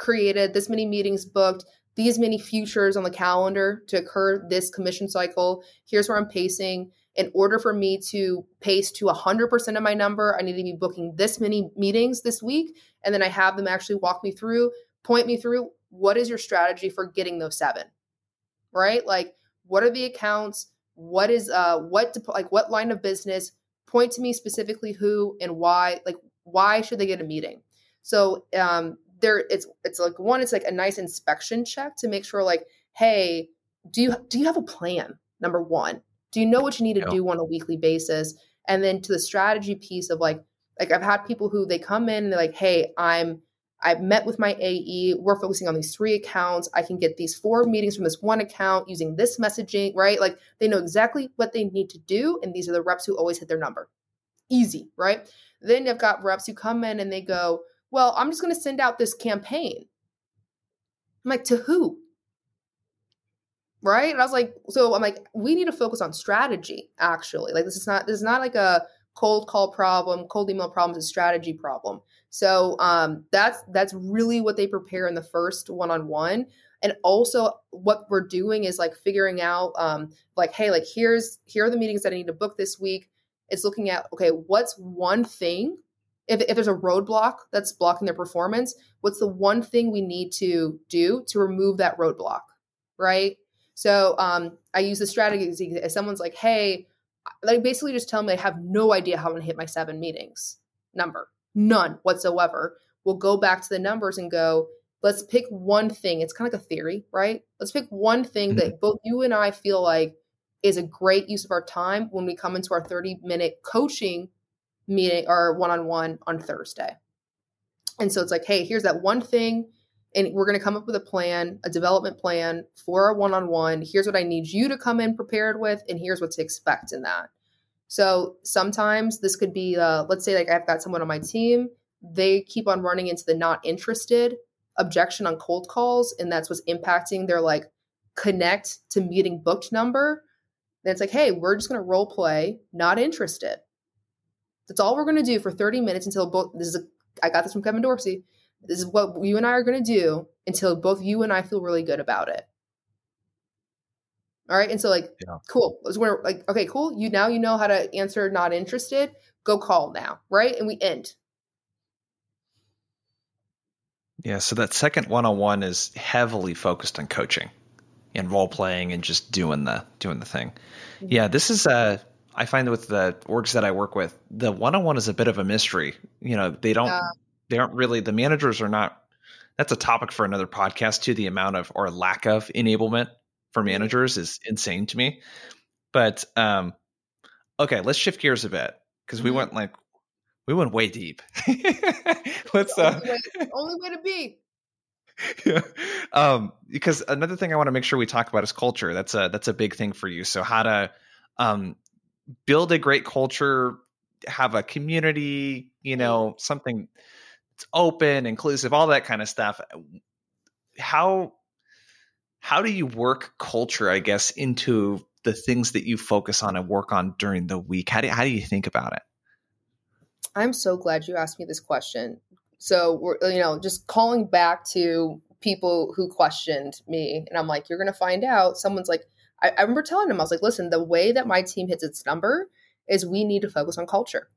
[SPEAKER 2] created, this many meetings booked, these many futures on the calendar to occur this commission cycle. Here's where I'm pacing. In order for me to pace to 100% of my number, I need to be booking this many meetings this week. And then I have them actually walk me through, point me through what is your strategy for getting those seven, right? Like, what are the accounts? What is, uh, what, like, what line of business? Point to me specifically who and why, like, why should they get a meeting? So, um, there it's it's like one it's like a nice inspection check to make sure like hey do you do you have a plan number one? Do you know what you need to do on a weekly basis? And then to the strategy piece of like like i've had people who they come in and they're like hey i'm i've met with my ae we're focusing on these three accounts i can get these four meetings from this one account using this messaging right? Like they know exactly what they need to do and these are the reps who always hit their number. Easy right? Then you've got reps who come in and they go well, I'm just going to send out this campaign. I'm like, to who? Right? And I was like, so I'm like, we need to focus on strategy, actually. Like, this is not, this is not like a cold call problem, cold email problem, it's a strategy problem. So um, that's that's really what they prepare in the first one-on-one. And also what we're doing is like figuring out um, like, hey, like here's here are the meetings that I need to book this week. It's looking at, okay, what's one thing if, if there's a roadblock that's blocking their performance, what's the one thing we need to do to remove that roadblock? Right. So um, I use the strategy if someone's like, hey, like basically just tell them I have no idea how I'm gonna hit my seven meetings number. None whatsoever. We'll go back to the numbers and go, let's pick one thing. It's kind of like a theory, right? Let's pick one thing mm-hmm. that both you and I feel like is a great use of our time when we come into our 30 minute coaching meeting or one on one on Thursday. And so it's like, hey, here's that one thing. And we're going to come up with a plan, a development plan for a one on one. Here's what I need you to come in prepared with, and here's what to expect in that. So sometimes this could be, uh, let's say, like I've got someone on my team, they keep on running into the not interested objection on cold calls, and that's what's impacting their like connect to meeting booked number. Then it's like, hey, we're just going to role play, not interested. That's all we're going to do for 30 minutes until both. This is a, I got this from Kevin Dorsey. This is what you and I are going to do until both you and I feel really good about it. All right. And so like, yeah. cool. Let's where like, okay, cool. You now you know how to answer not interested. Go call now. Right. And we end.
[SPEAKER 1] Yeah. So that second one on one is heavily focused on coaching and role playing and just doing the doing the thing. Mm-hmm. Yeah. This is uh I find with the orgs that I work with, the one on one is a bit of a mystery. You know, they don't yeah they aren't really the managers are not that's a topic for another podcast too the amount of or lack of enablement for mm-hmm. managers is insane to me but um okay let's shift gears a bit because we mm-hmm. went like we went way deep let's
[SPEAKER 2] uh only way, only way to be
[SPEAKER 1] yeah. Um, because another thing I want to make sure we talk about is culture. That's a that's a big thing for you. So how to um, build a great culture, have a community, you know, something it's open, inclusive, all that kind of stuff. Eh, how how do you work culture, I guess, into the things that you focus on and work on during the week? How do how do you think about it?
[SPEAKER 2] I'm so glad you asked me this question. So we're you know just calling back to people who questioned me, and I'm like, you're gonna find out. Someone's like, I, I remember telling him, I was like, listen, the way that my team hits its number is we need to focus on culture.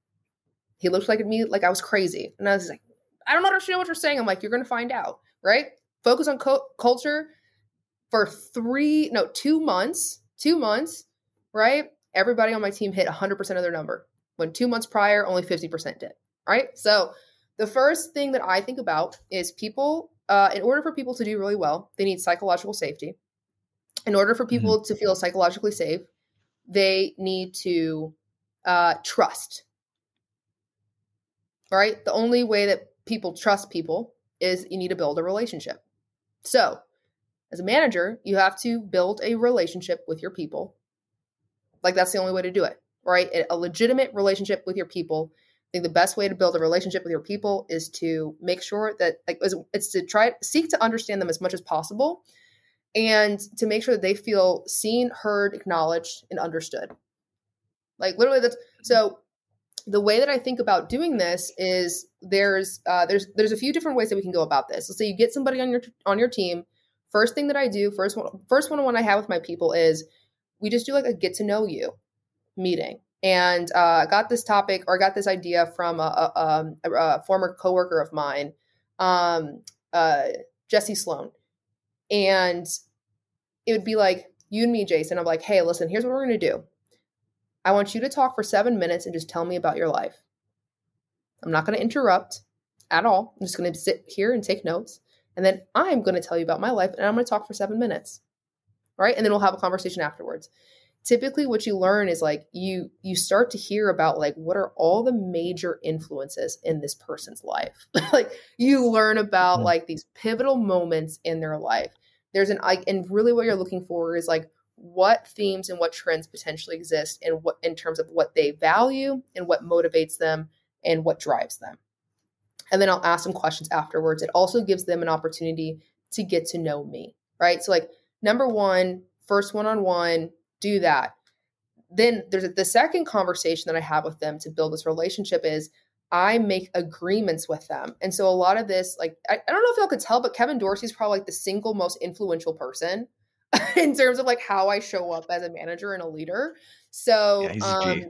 [SPEAKER 2] He looked like at me like I was crazy, and I was like, I don't understand what you're saying. I'm like, you're going to find out, right? Focus on co- culture for three, no, two months, two months, right? Everybody on my team hit 100% of their number. When two months prior, only 50% did, right? So the first thing that I think about is people, uh, in order for people to do really well, they need psychological safety. In order for people mm-hmm. to feel psychologically safe, they need to uh, trust. Right? The only way that people trust people is you need to build a relationship. So, as a manager, you have to build a relationship with your people. Like that's the only way to do it, right? A legitimate relationship with your people. I think the best way to build a relationship with your people is to make sure that like it's to try seek to understand them as much as possible and to make sure that they feel seen, heard, acknowledged, and understood. Like literally that's so the way that I think about doing this is there's uh, there's there's a few different ways that we can go about this. Let's say you get somebody on your on your team. First thing that I do, first one first one on one I have with my people is we just do like a get to know you meeting. And uh, I got this topic or I got this idea from a, a, um, a, a former coworker of mine, um, uh, Jesse Sloan, and it would be like you and me, Jason. I'm like, hey, listen, here's what we're gonna do I want you to talk for seven minutes and just tell me about your life. I'm not going to interrupt at all. I'm just going to sit here and take notes. And then I'm going to tell you about my life and I'm going to talk for seven minutes. Right. And then we'll have a conversation afterwards. Typically what you learn is like you you start to hear about like what are all the major influences in this person's life. like you learn about mm-hmm. like these pivotal moments in their life. There's an like and really what you're looking for is like what themes and what trends potentially exist and what in terms of what they value and what motivates them and what drives them. And then I'll ask them questions afterwards. It also gives them an opportunity to get to know me, right? So like number one, first one-on-one, do that. Then there's a, the second conversation that I have with them to build this relationship is I make agreements with them. And so a lot of this, like, I, I don't know if y'all could tell, but Kevin Dorsey is probably like the single most influential person in terms of like how I show up as a manager and a leader. So, yeah, um,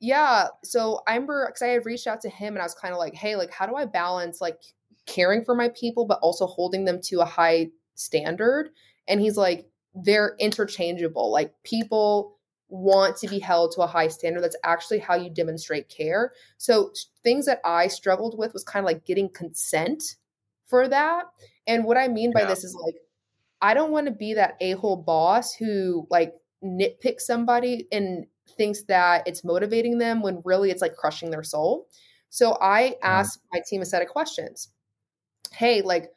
[SPEAKER 2] yeah. So I remember because I had reached out to him and I was kind of like, hey, like, how do I balance like caring for my people, but also holding them to a high standard? And he's like, they're interchangeable. Like, people want to be held to a high standard. That's actually how you demonstrate care. So, things that I struggled with was kind of like getting consent for that. And what I mean by yeah. this is like, I don't want to be that a hole boss who like nitpicks somebody and thinks that it's motivating them when really it's like crushing their soul. So I mm-hmm. asked my team a set of questions. Hey, like,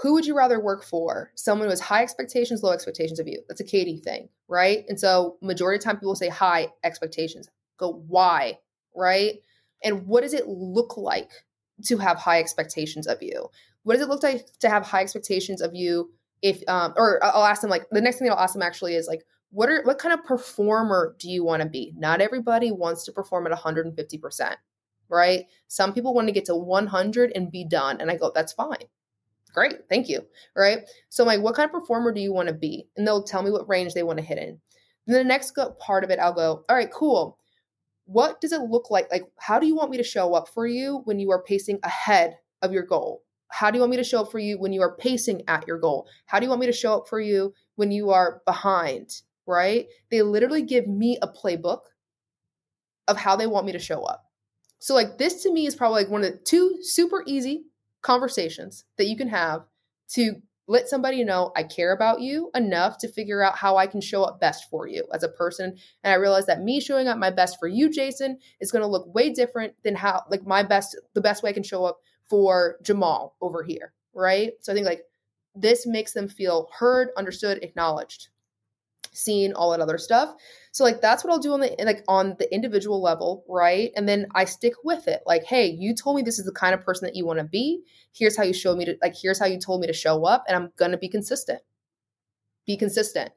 [SPEAKER 2] who would you rather work for? Someone who has high expectations, low expectations of you. That's a KD thing, right? And so majority of time people say high expectations. Go why, right? And what does it look like to have high expectations of you? What does it look like to have high expectations of you if um or I'll ask them like the next thing that I'll ask them actually is like what are what kind of performer do you want to be? Not everybody wants to perform at 150%, right? Some people want to get to 100 and be done. And I go, that's fine. Great, thank you. Right. So, I'm like, what kind of performer do you want to be? And they'll tell me what range they want to hit in. Then the next part of it, I'll go, all right, cool. What does it look like? Like, how do you want me to show up for you when you are pacing ahead of your goal? How do you want me to show up for you when you are pacing at your goal? How do you want me to show up for you when you are behind? right? They literally give me a playbook of how they want me to show up. So, like, this to me is probably like one of the two super easy conversations that you can have to let somebody know I care about you enough to figure out how I can show up best for you as a person. And I realize that me showing up my best for you, Jason, is going to look way different than how, like, my best, the best way I can show up for Jamal over here. Right. So I think, like, this makes them feel heard, understood, acknowledged seen all that other stuff. So like that's what i'll do on the like on the individual level right? And then i stick with it. Like hey you told me this is the kind of person that you want to be. Here's how you showed me to like here's how you told me to show up and i'm gonna be consistent. Be consistent.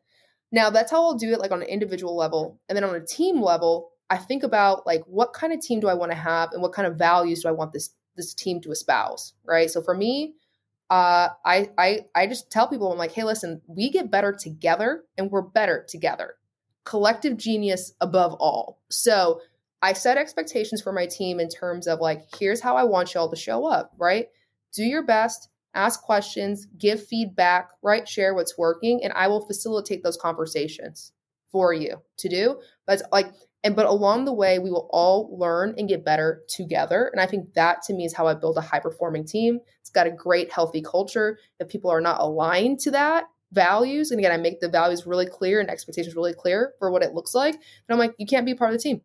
[SPEAKER 2] Now that's how i'll do it like on an individual level. And then on a team level i think about like what kind of team do i want to have and what kind of values do i want this this team to espouse right? So for me uh, I, I, I just tell people, I'm like, hey, listen, we get better together and we're better together. Collective genius above all. So I set expectations for my team in terms of like, here's how I want y'all to show up, right? Do your best, ask questions, give feedback, right? Share what's working, and I will facilitate those conversations for you to do. But like and but along the way, we will all learn and get better together. And I think that to me is how I build a high performing team. It's got a great, healthy culture. If people are not aligned to that values, and again, I make the values really clear and expectations really clear for what it looks like, and I'm like, you can't be part of the team.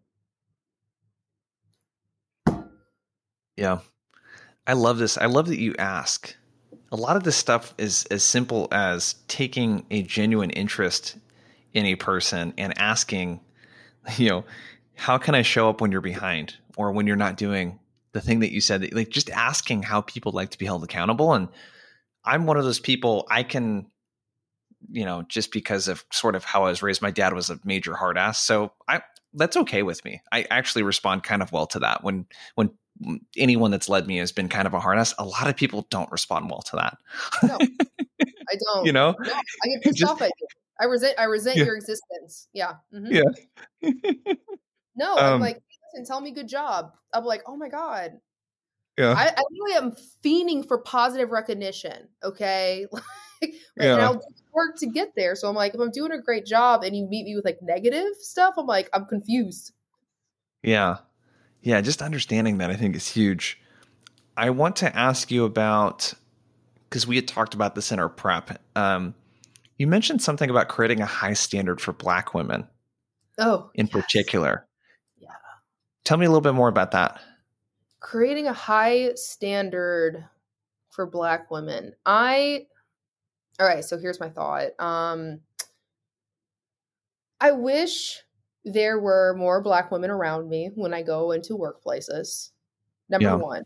[SPEAKER 1] Yeah. I love this. I love that you ask. A lot of this stuff is as simple as taking a genuine interest in a person and asking you know, how can I show up when you're behind or when you're not doing the thing that you said? Like just asking how people like to be held accountable. And I'm one of those people I can, you know, just because of sort of how I was raised, my dad was a major hard ass. So I, that's okay with me. I actually respond kind of well to that. When, when anyone that's led me has been kind of a hard ass, a lot of people don't respond well to that.
[SPEAKER 2] No, I don't.
[SPEAKER 1] you know,
[SPEAKER 2] no, I get pissed just, off at you. I resent I resent yeah. your existence. Yeah.
[SPEAKER 1] Mm-hmm. Yeah.
[SPEAKER 2] no, um, I'm like, listen, tell me good job. I'm like, oh my God.
[SPEAKER 1] Yeah.
[SPEAKER 2] I, I really am fiending for positive recognition. Okay. like, yeah. and I'll work to get there. So I'm like, if I'm doing a great job and you meet me with like negative stuff, I'm like, I'm confused.
[SPEAKER 1] Yeah. Yeah. Just understanding that I think is huge. I want to ask you about because we had talked about this in our prep. Um, you mentioned something about creating a high standard for Black women.
[SPEAKER 2] Oh,
[SPEAKER 1] in yes. particular.
[SPEAKER 2] Yeah.
[SPEAKER 1] Tell me a little bit more about that.
[SPEAKER 2] Creating a high standard for Black women. I. All right, so here's my thought. Um, I wish there were more Black women around me when I go into workplaces. Number yeah. one,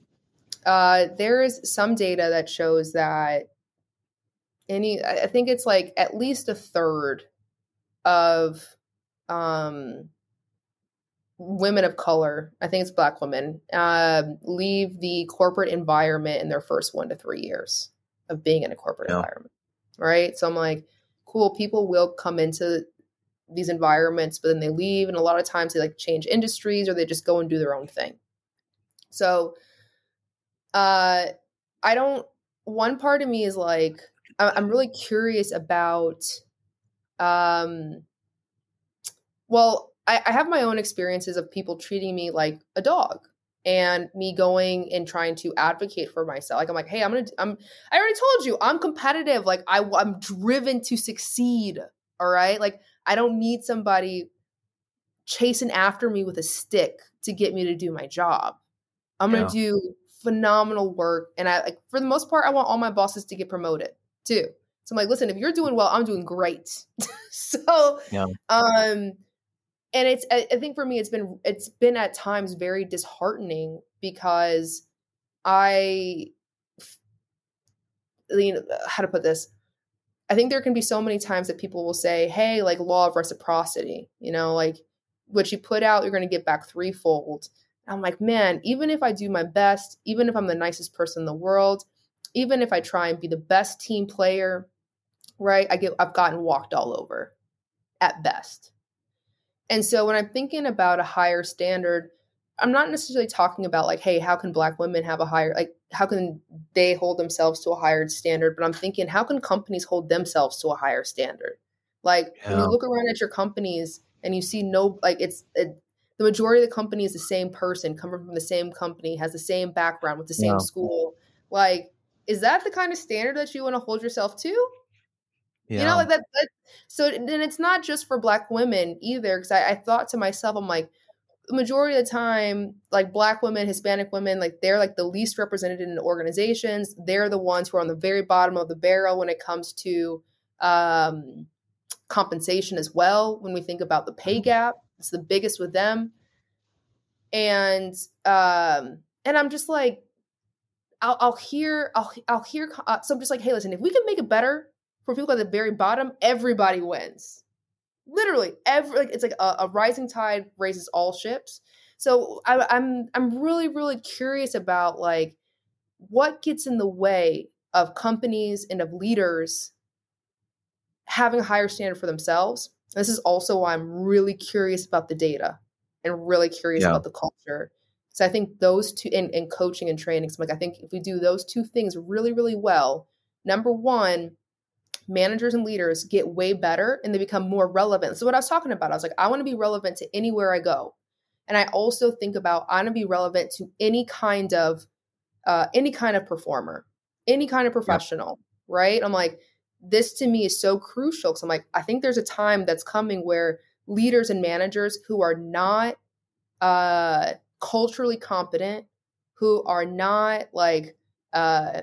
[SPEAKER 2] uh, there is some data that shows that any i think it's like at least a third of um women of color i think it's black women uh, leave the corporate environment in their first one to three years of being in a corporate yeah. environment right so i'm like cool people will come into these environments, but then they leave. And a lot of times they like change industries or they just go and do their own thing. So uh I don't one part of me is like I'm really curious about um well I, I have my own experiences of people treating me like a dog and me going and trying to advocate for myself. Like I'm like, hey, I'm gonna, I'm, I already told you, I'm competitive. Like I, I'm driven to succeed. All right, like I don't need somebody chasing after me with a stick to get me to do my job. I'm gonna do phenomenal work, and I like for the most part, I want all my bosses to get promoted too. So I'm like, listen, if you're doing well, I'm doing great. so, yeah. um and it's I, think for me it's been it's been at times very disheartening because I you know how to put this I think there can be so many times that people will say, "Hey, like law of reciprocity," you know, like what you put out, you're going to get back threefold. I'm like, man, even if I do my best, even if I'm the nicest person in the world, even if I try and be the best team player, right? I get I've gotten walked all over at best. And so when I'm thinking about a higher standard, I'm not necessarily talking about like, hey, how can black women have a higher like how can they hold themselves to a higher standard? But I'm thinking, how can companies hold themselves to a higher standard? Like yeah. when you look around at your companies and you see no like it's it, the majority of the company is the same person, coming from the same company, has the same background with the same yeah. school. Like, is that the kind of standard that you want to hold yourself to? Yeah. You know, like that, that so then it's not just for black women either. Because I, I thought to myself, I'm like, the majority of the time, like black women, Hispanic women, like they're like the least represented in organizations. They're the ones who are on the very bottom of the barrel when it comes to um, compensation as well. When we think about the pay mm-hmm. gap, it's the biggest with them. And um, and I'm just like, I'll, I'll hear, I'll, I'll hear. Uh, so I'm just like, hey, listen, if we can make it better for people at the very bottom, everybody wins. Literally, every like it's like a, a rising tide raises all ships. So I, I'm I'm really really curious about like what gets in the way of companies and of leaders having a higher standard for themselves. This is also why I'm really curious about the data and really curious yeah. about the culture. So I think those two in, in coaching and training, so like I think if we do those two things really, really well, number one, managers and leaders get way better and they become more relevant. So what I was talking about, I was like, I want to be relevant to anywhere I go. And I also think about I want to be relevant to any kind of uh, any kind of performer, any kind of professional, right? I'm like, this to me is so crucial because I'm like, I think there's a time that's coming where leaders and managers who are not uh, culturally competent, who are not like uh,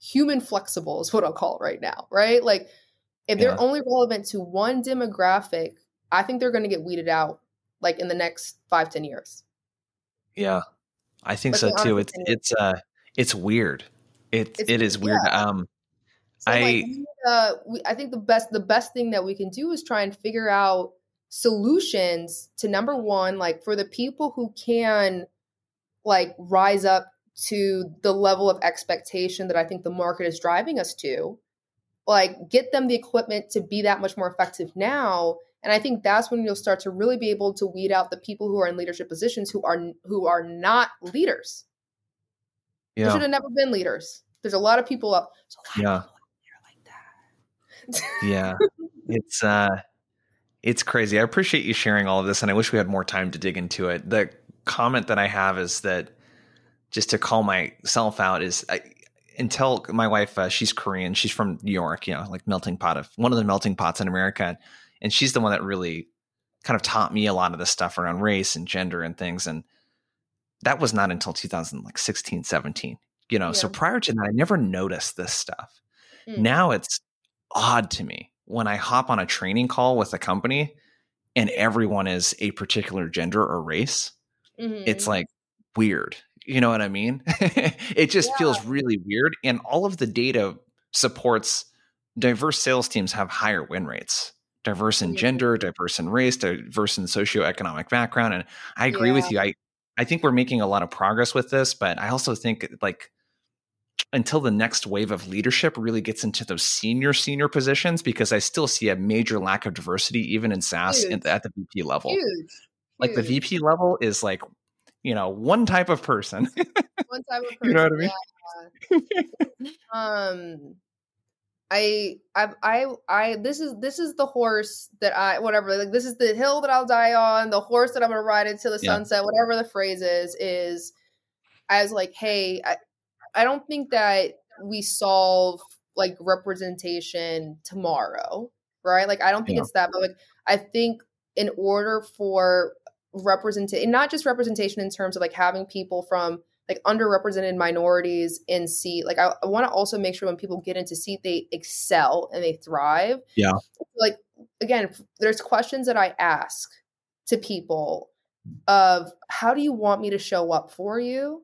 [SPEAKER 2] human flexible is what I'll call it right now, right? Like if they're only relevant to one demographic, I think they're going to get weeded out like in the next five, ten years.
[SPEAKER 1] Yeah, I think so too. It's, it's, uh, it's weird. It, it's, it is weird. Yeah. Um,
[SPEAKER 2] so I, like, uh, we, I think the best, the best thing that we can do is try and figure out solutions to number one, like for the people who can like rise up to the level of expectation that I think the market is driving us to, like get them the equipment to be that much more effective now. And I think that's when you'll start to really be able to weed out the people who are in leadership positions who are who are not leaders. Yeah. They should have never been leaders. There's a lot of people up.
[SPEAKER 1] yeah. Like yeah. It's uh it's crazy. I appreciate you sharing all of this and I wish we had more time to dig into it. The comment that I have is that just to call myself out is I, until my wife uh, she's korean she's from new york you know like melting pot of one of the melting pots in america and she's the one that really kind of taught me a lot of the stuff around race and gender and things and that was not until 2016 17 you know yeah. so prior to that i never noticed this stuff mm. now it's odd to me when i hop on a training call with a company and everyone is a particular gender or race mm-hmm. it's like weird you know what I mean? it just yeah. feels really weird. And all of the data supports diverse sales teams have higher win rates. Diverse in gender, diverse in race, diverse in socioeconomic background. And I agree yeah. with you. I, I think we're making a lot of progress with this, but I also think like until the next wave of leadership really gets into those senior senior positions because I still see a major lack of diversity even in SaaS at the VP level.
[SPEAKER 2] Huge.
[SPEAKER 1] Like the VP level is like, you know, one type of person.
[SPEAKER 2] one type of person.
[SPEAKER 1] you know what I
[SPEAKER 2] mean? Yeah. um I, I, I, I, this is, this is the horse that I, whatever, like, this is the hill that I'll die on, the horse that I'm going to ride into the yeah. sunset, whatever the phrase is, is I was like, hey, I, I don't think that we solve like representation tomorrow, right? Like, I don't think yeah. it's that, but like, I think in order for representation, not just representation in terms of like having people from like underrepresented minorities in seat, like I, I want to also make sure when people get into seat, they excel and they thrive.
[SPEAKER 1] Yeah.
[SPEAKER 2] Like, again, there's questions that I ask to people of how do you want me to show up for you?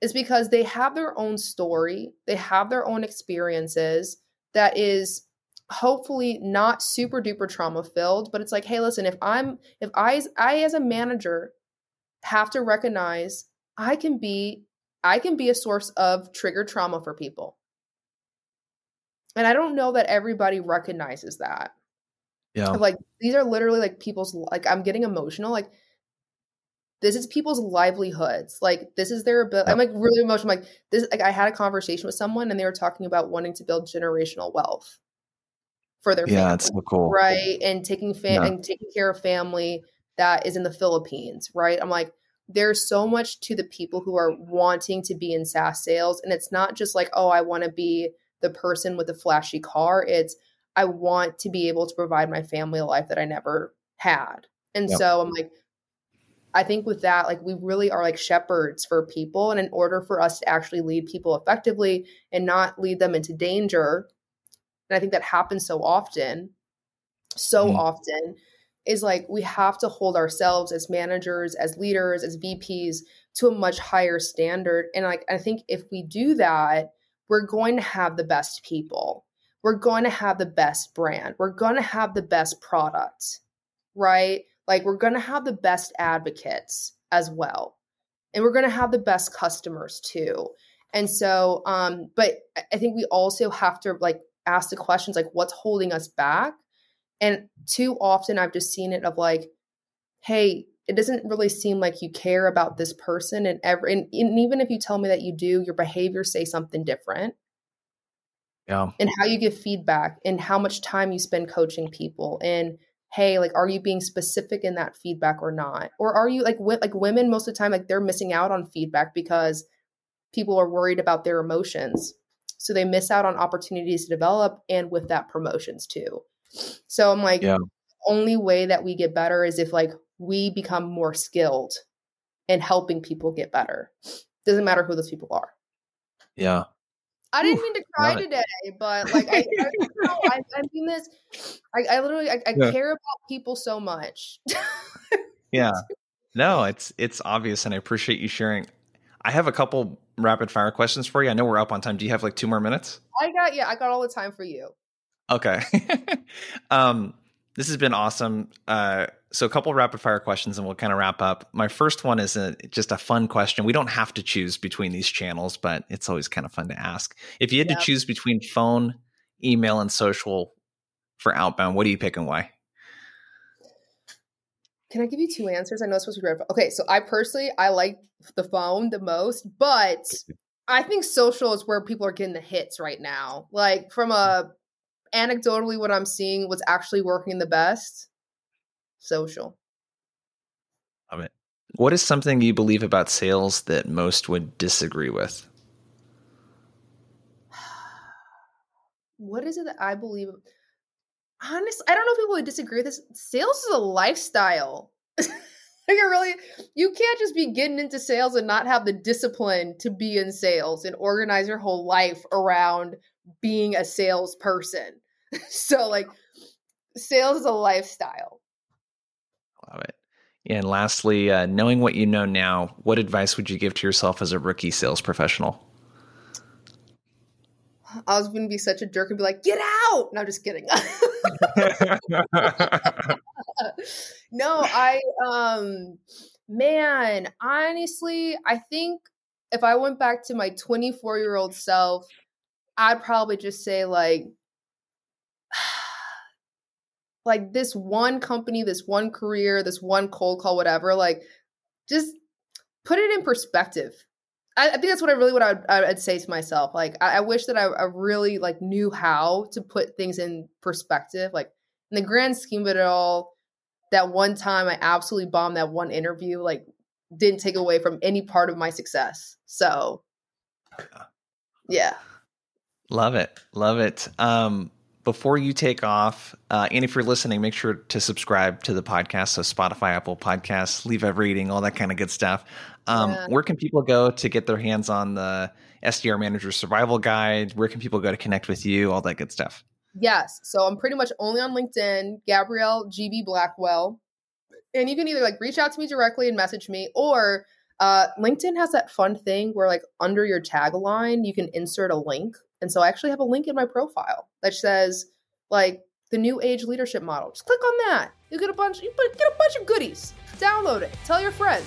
[SPEAKER 2] Is because they have their own story, they have their own experiences that is hopefully not super duper trauma filled, but it's like, hey, listen, if I'm if I I as a manager have to recognize I can be I can be a source of trigger trauma for people. And I don't know that everybody recognizes that.
[SPEAKER 1] Yeah.
[SPEAKER 2] Like these are literally like people's like I'm getting emotional like this is people's livelihoods. Like this is their ability. I'm like really emotional. I'm like this. Like I had a conversation with someone and they were talking about wanting to build generational wealth for their
[SPEAKER 1] yeah, it's so cool,
[SPEAKER 2] right? And taking fam- yeah. and taking care of family that is in the Philippines, right? I'm like there's so much to the people who are wanting to be in SaaS sales, and it's not just like oh I want to be the person with the flashy car. It's I want to be able to provide my family a life that I never had. And yep. so I'm like, I think with that, like we really are like shepherds for people. And in order for us to actually lead people effectively and not lead them into danger, and I think that happens so often, so mm often, is like we have to hold ourselves as managers, as leaders, as VPs to a much higher standard. And like I think if we do that, we're going to have the best people. We're going to have the best brand. We're going to have the best product, right? Like we're going to have the best advocates as well. And we're going to have the best customers too. And so um but I think we also have to like ask the questions like what's holding us back? And too often I've just seen it of like hey, it doesn't really seem like you care about this person and ever and, and even if you tell me that you do, your behavior say something different.
[SPEAKER 1] Yeah.
[SPEAKER 2] And how you give feedback and how much time you spend coaching people and hey like are you being specific in that feedback or not? Or are you like like women most of the time like they're missing out on feedback because people are worried about their emotions. So they miss out on opportunities to develop and with that promotions too. So i'm like yeah. only way that we get better is if like we become more skilled in helping people get better. Doesn't matter who those people are.
[SPEAKER 1] Yeah
[SPEAKER 2] I didn't mean to cry today, but like I, I, know, I, I mean this. I, I literally I, I yeah. care about people so much.
[SPEAKER 1] yeah, no, it's it's obvious, and I appreciate you sharing. I have a couple rapid fire questions for you. I know we're up on time. Do you have like two more minutes?
[SPEAKER 2] I got yeah, I got all the time for you.
[SPEAKER 1] Okay. um, this has been awesome. Uh, so a couple rapid fire questions and we'll kind of wrap up. My first one is a, just a fun question. We don't have to choose between these channels, but it's always kind of fun to ask. If you had yep. to choose between phone, email, and social for outbound, what do you pick and why?
[SPEAKER 2] Can I give you two answers? I know it's supposed to be red. Okay, so I personally I like the phone the most, but I think social is where people are getting the hits right now. Like from a anecdotally what I'm seeing what's actually working the best social.
[SPEAKER 1] Love it. What is something you believe about sales that most would disagree with?
[SPEAKER 2] What is it that I believe? Honestly, I don't know if people would disagree with this. Sales is a lifestyle. like it really, you can't just be getting into sales and not have the discipline to be in sales and organize your whole life around being a salesperson. so, like, sales is a lifestyle.
[SPEAKER 1] Love it. And lastly, uh, knowing what you know now, what advice would you give to yourself as a rookie sales professional?
[SPEAKER 2] I was going to be such a jerk and be like, "Get out!" No, just kidding. no, I um, man, honestly, I think if I went back to my 24 year old self, I'd probably just say like like this one company, this one career, this one cold call, whatever, like just put it in perspective. I, I think that's what I really what I would, I'd say to myself. Like I, I wish that I, I, really like knew how to put things in perspective. Like in the grand scheme of it all, that one time I absolutely bombed that one interview, like didn't take away from any part of my success. So yeah.
[SPEAKER 1] Love it. Love it. Um, before you take off, uh, and if you're listening, make sure to subscribe to the podcast. So Spotify, Apple Podcasts, leave a rating, all that kind of good stuff. Um, yeah. Where can people go to get their hands on the SDR Manager Survival Guide? Where can people go to connect with you? All that good stuff.
[SPEAKER 2] Yes. So I'm pretty much only on LinkedIn, Gabrielle GB Blackwell. And you can either like reach out to me directly and message me, or uh, LinkedIn has that fun thing where like under your tagline, you can insert a link. And so I actually have a link in my profile that says like the new age leadership model. Just click on that. You get a bunch you get a bunch of goodies. Download it. Tell your friends.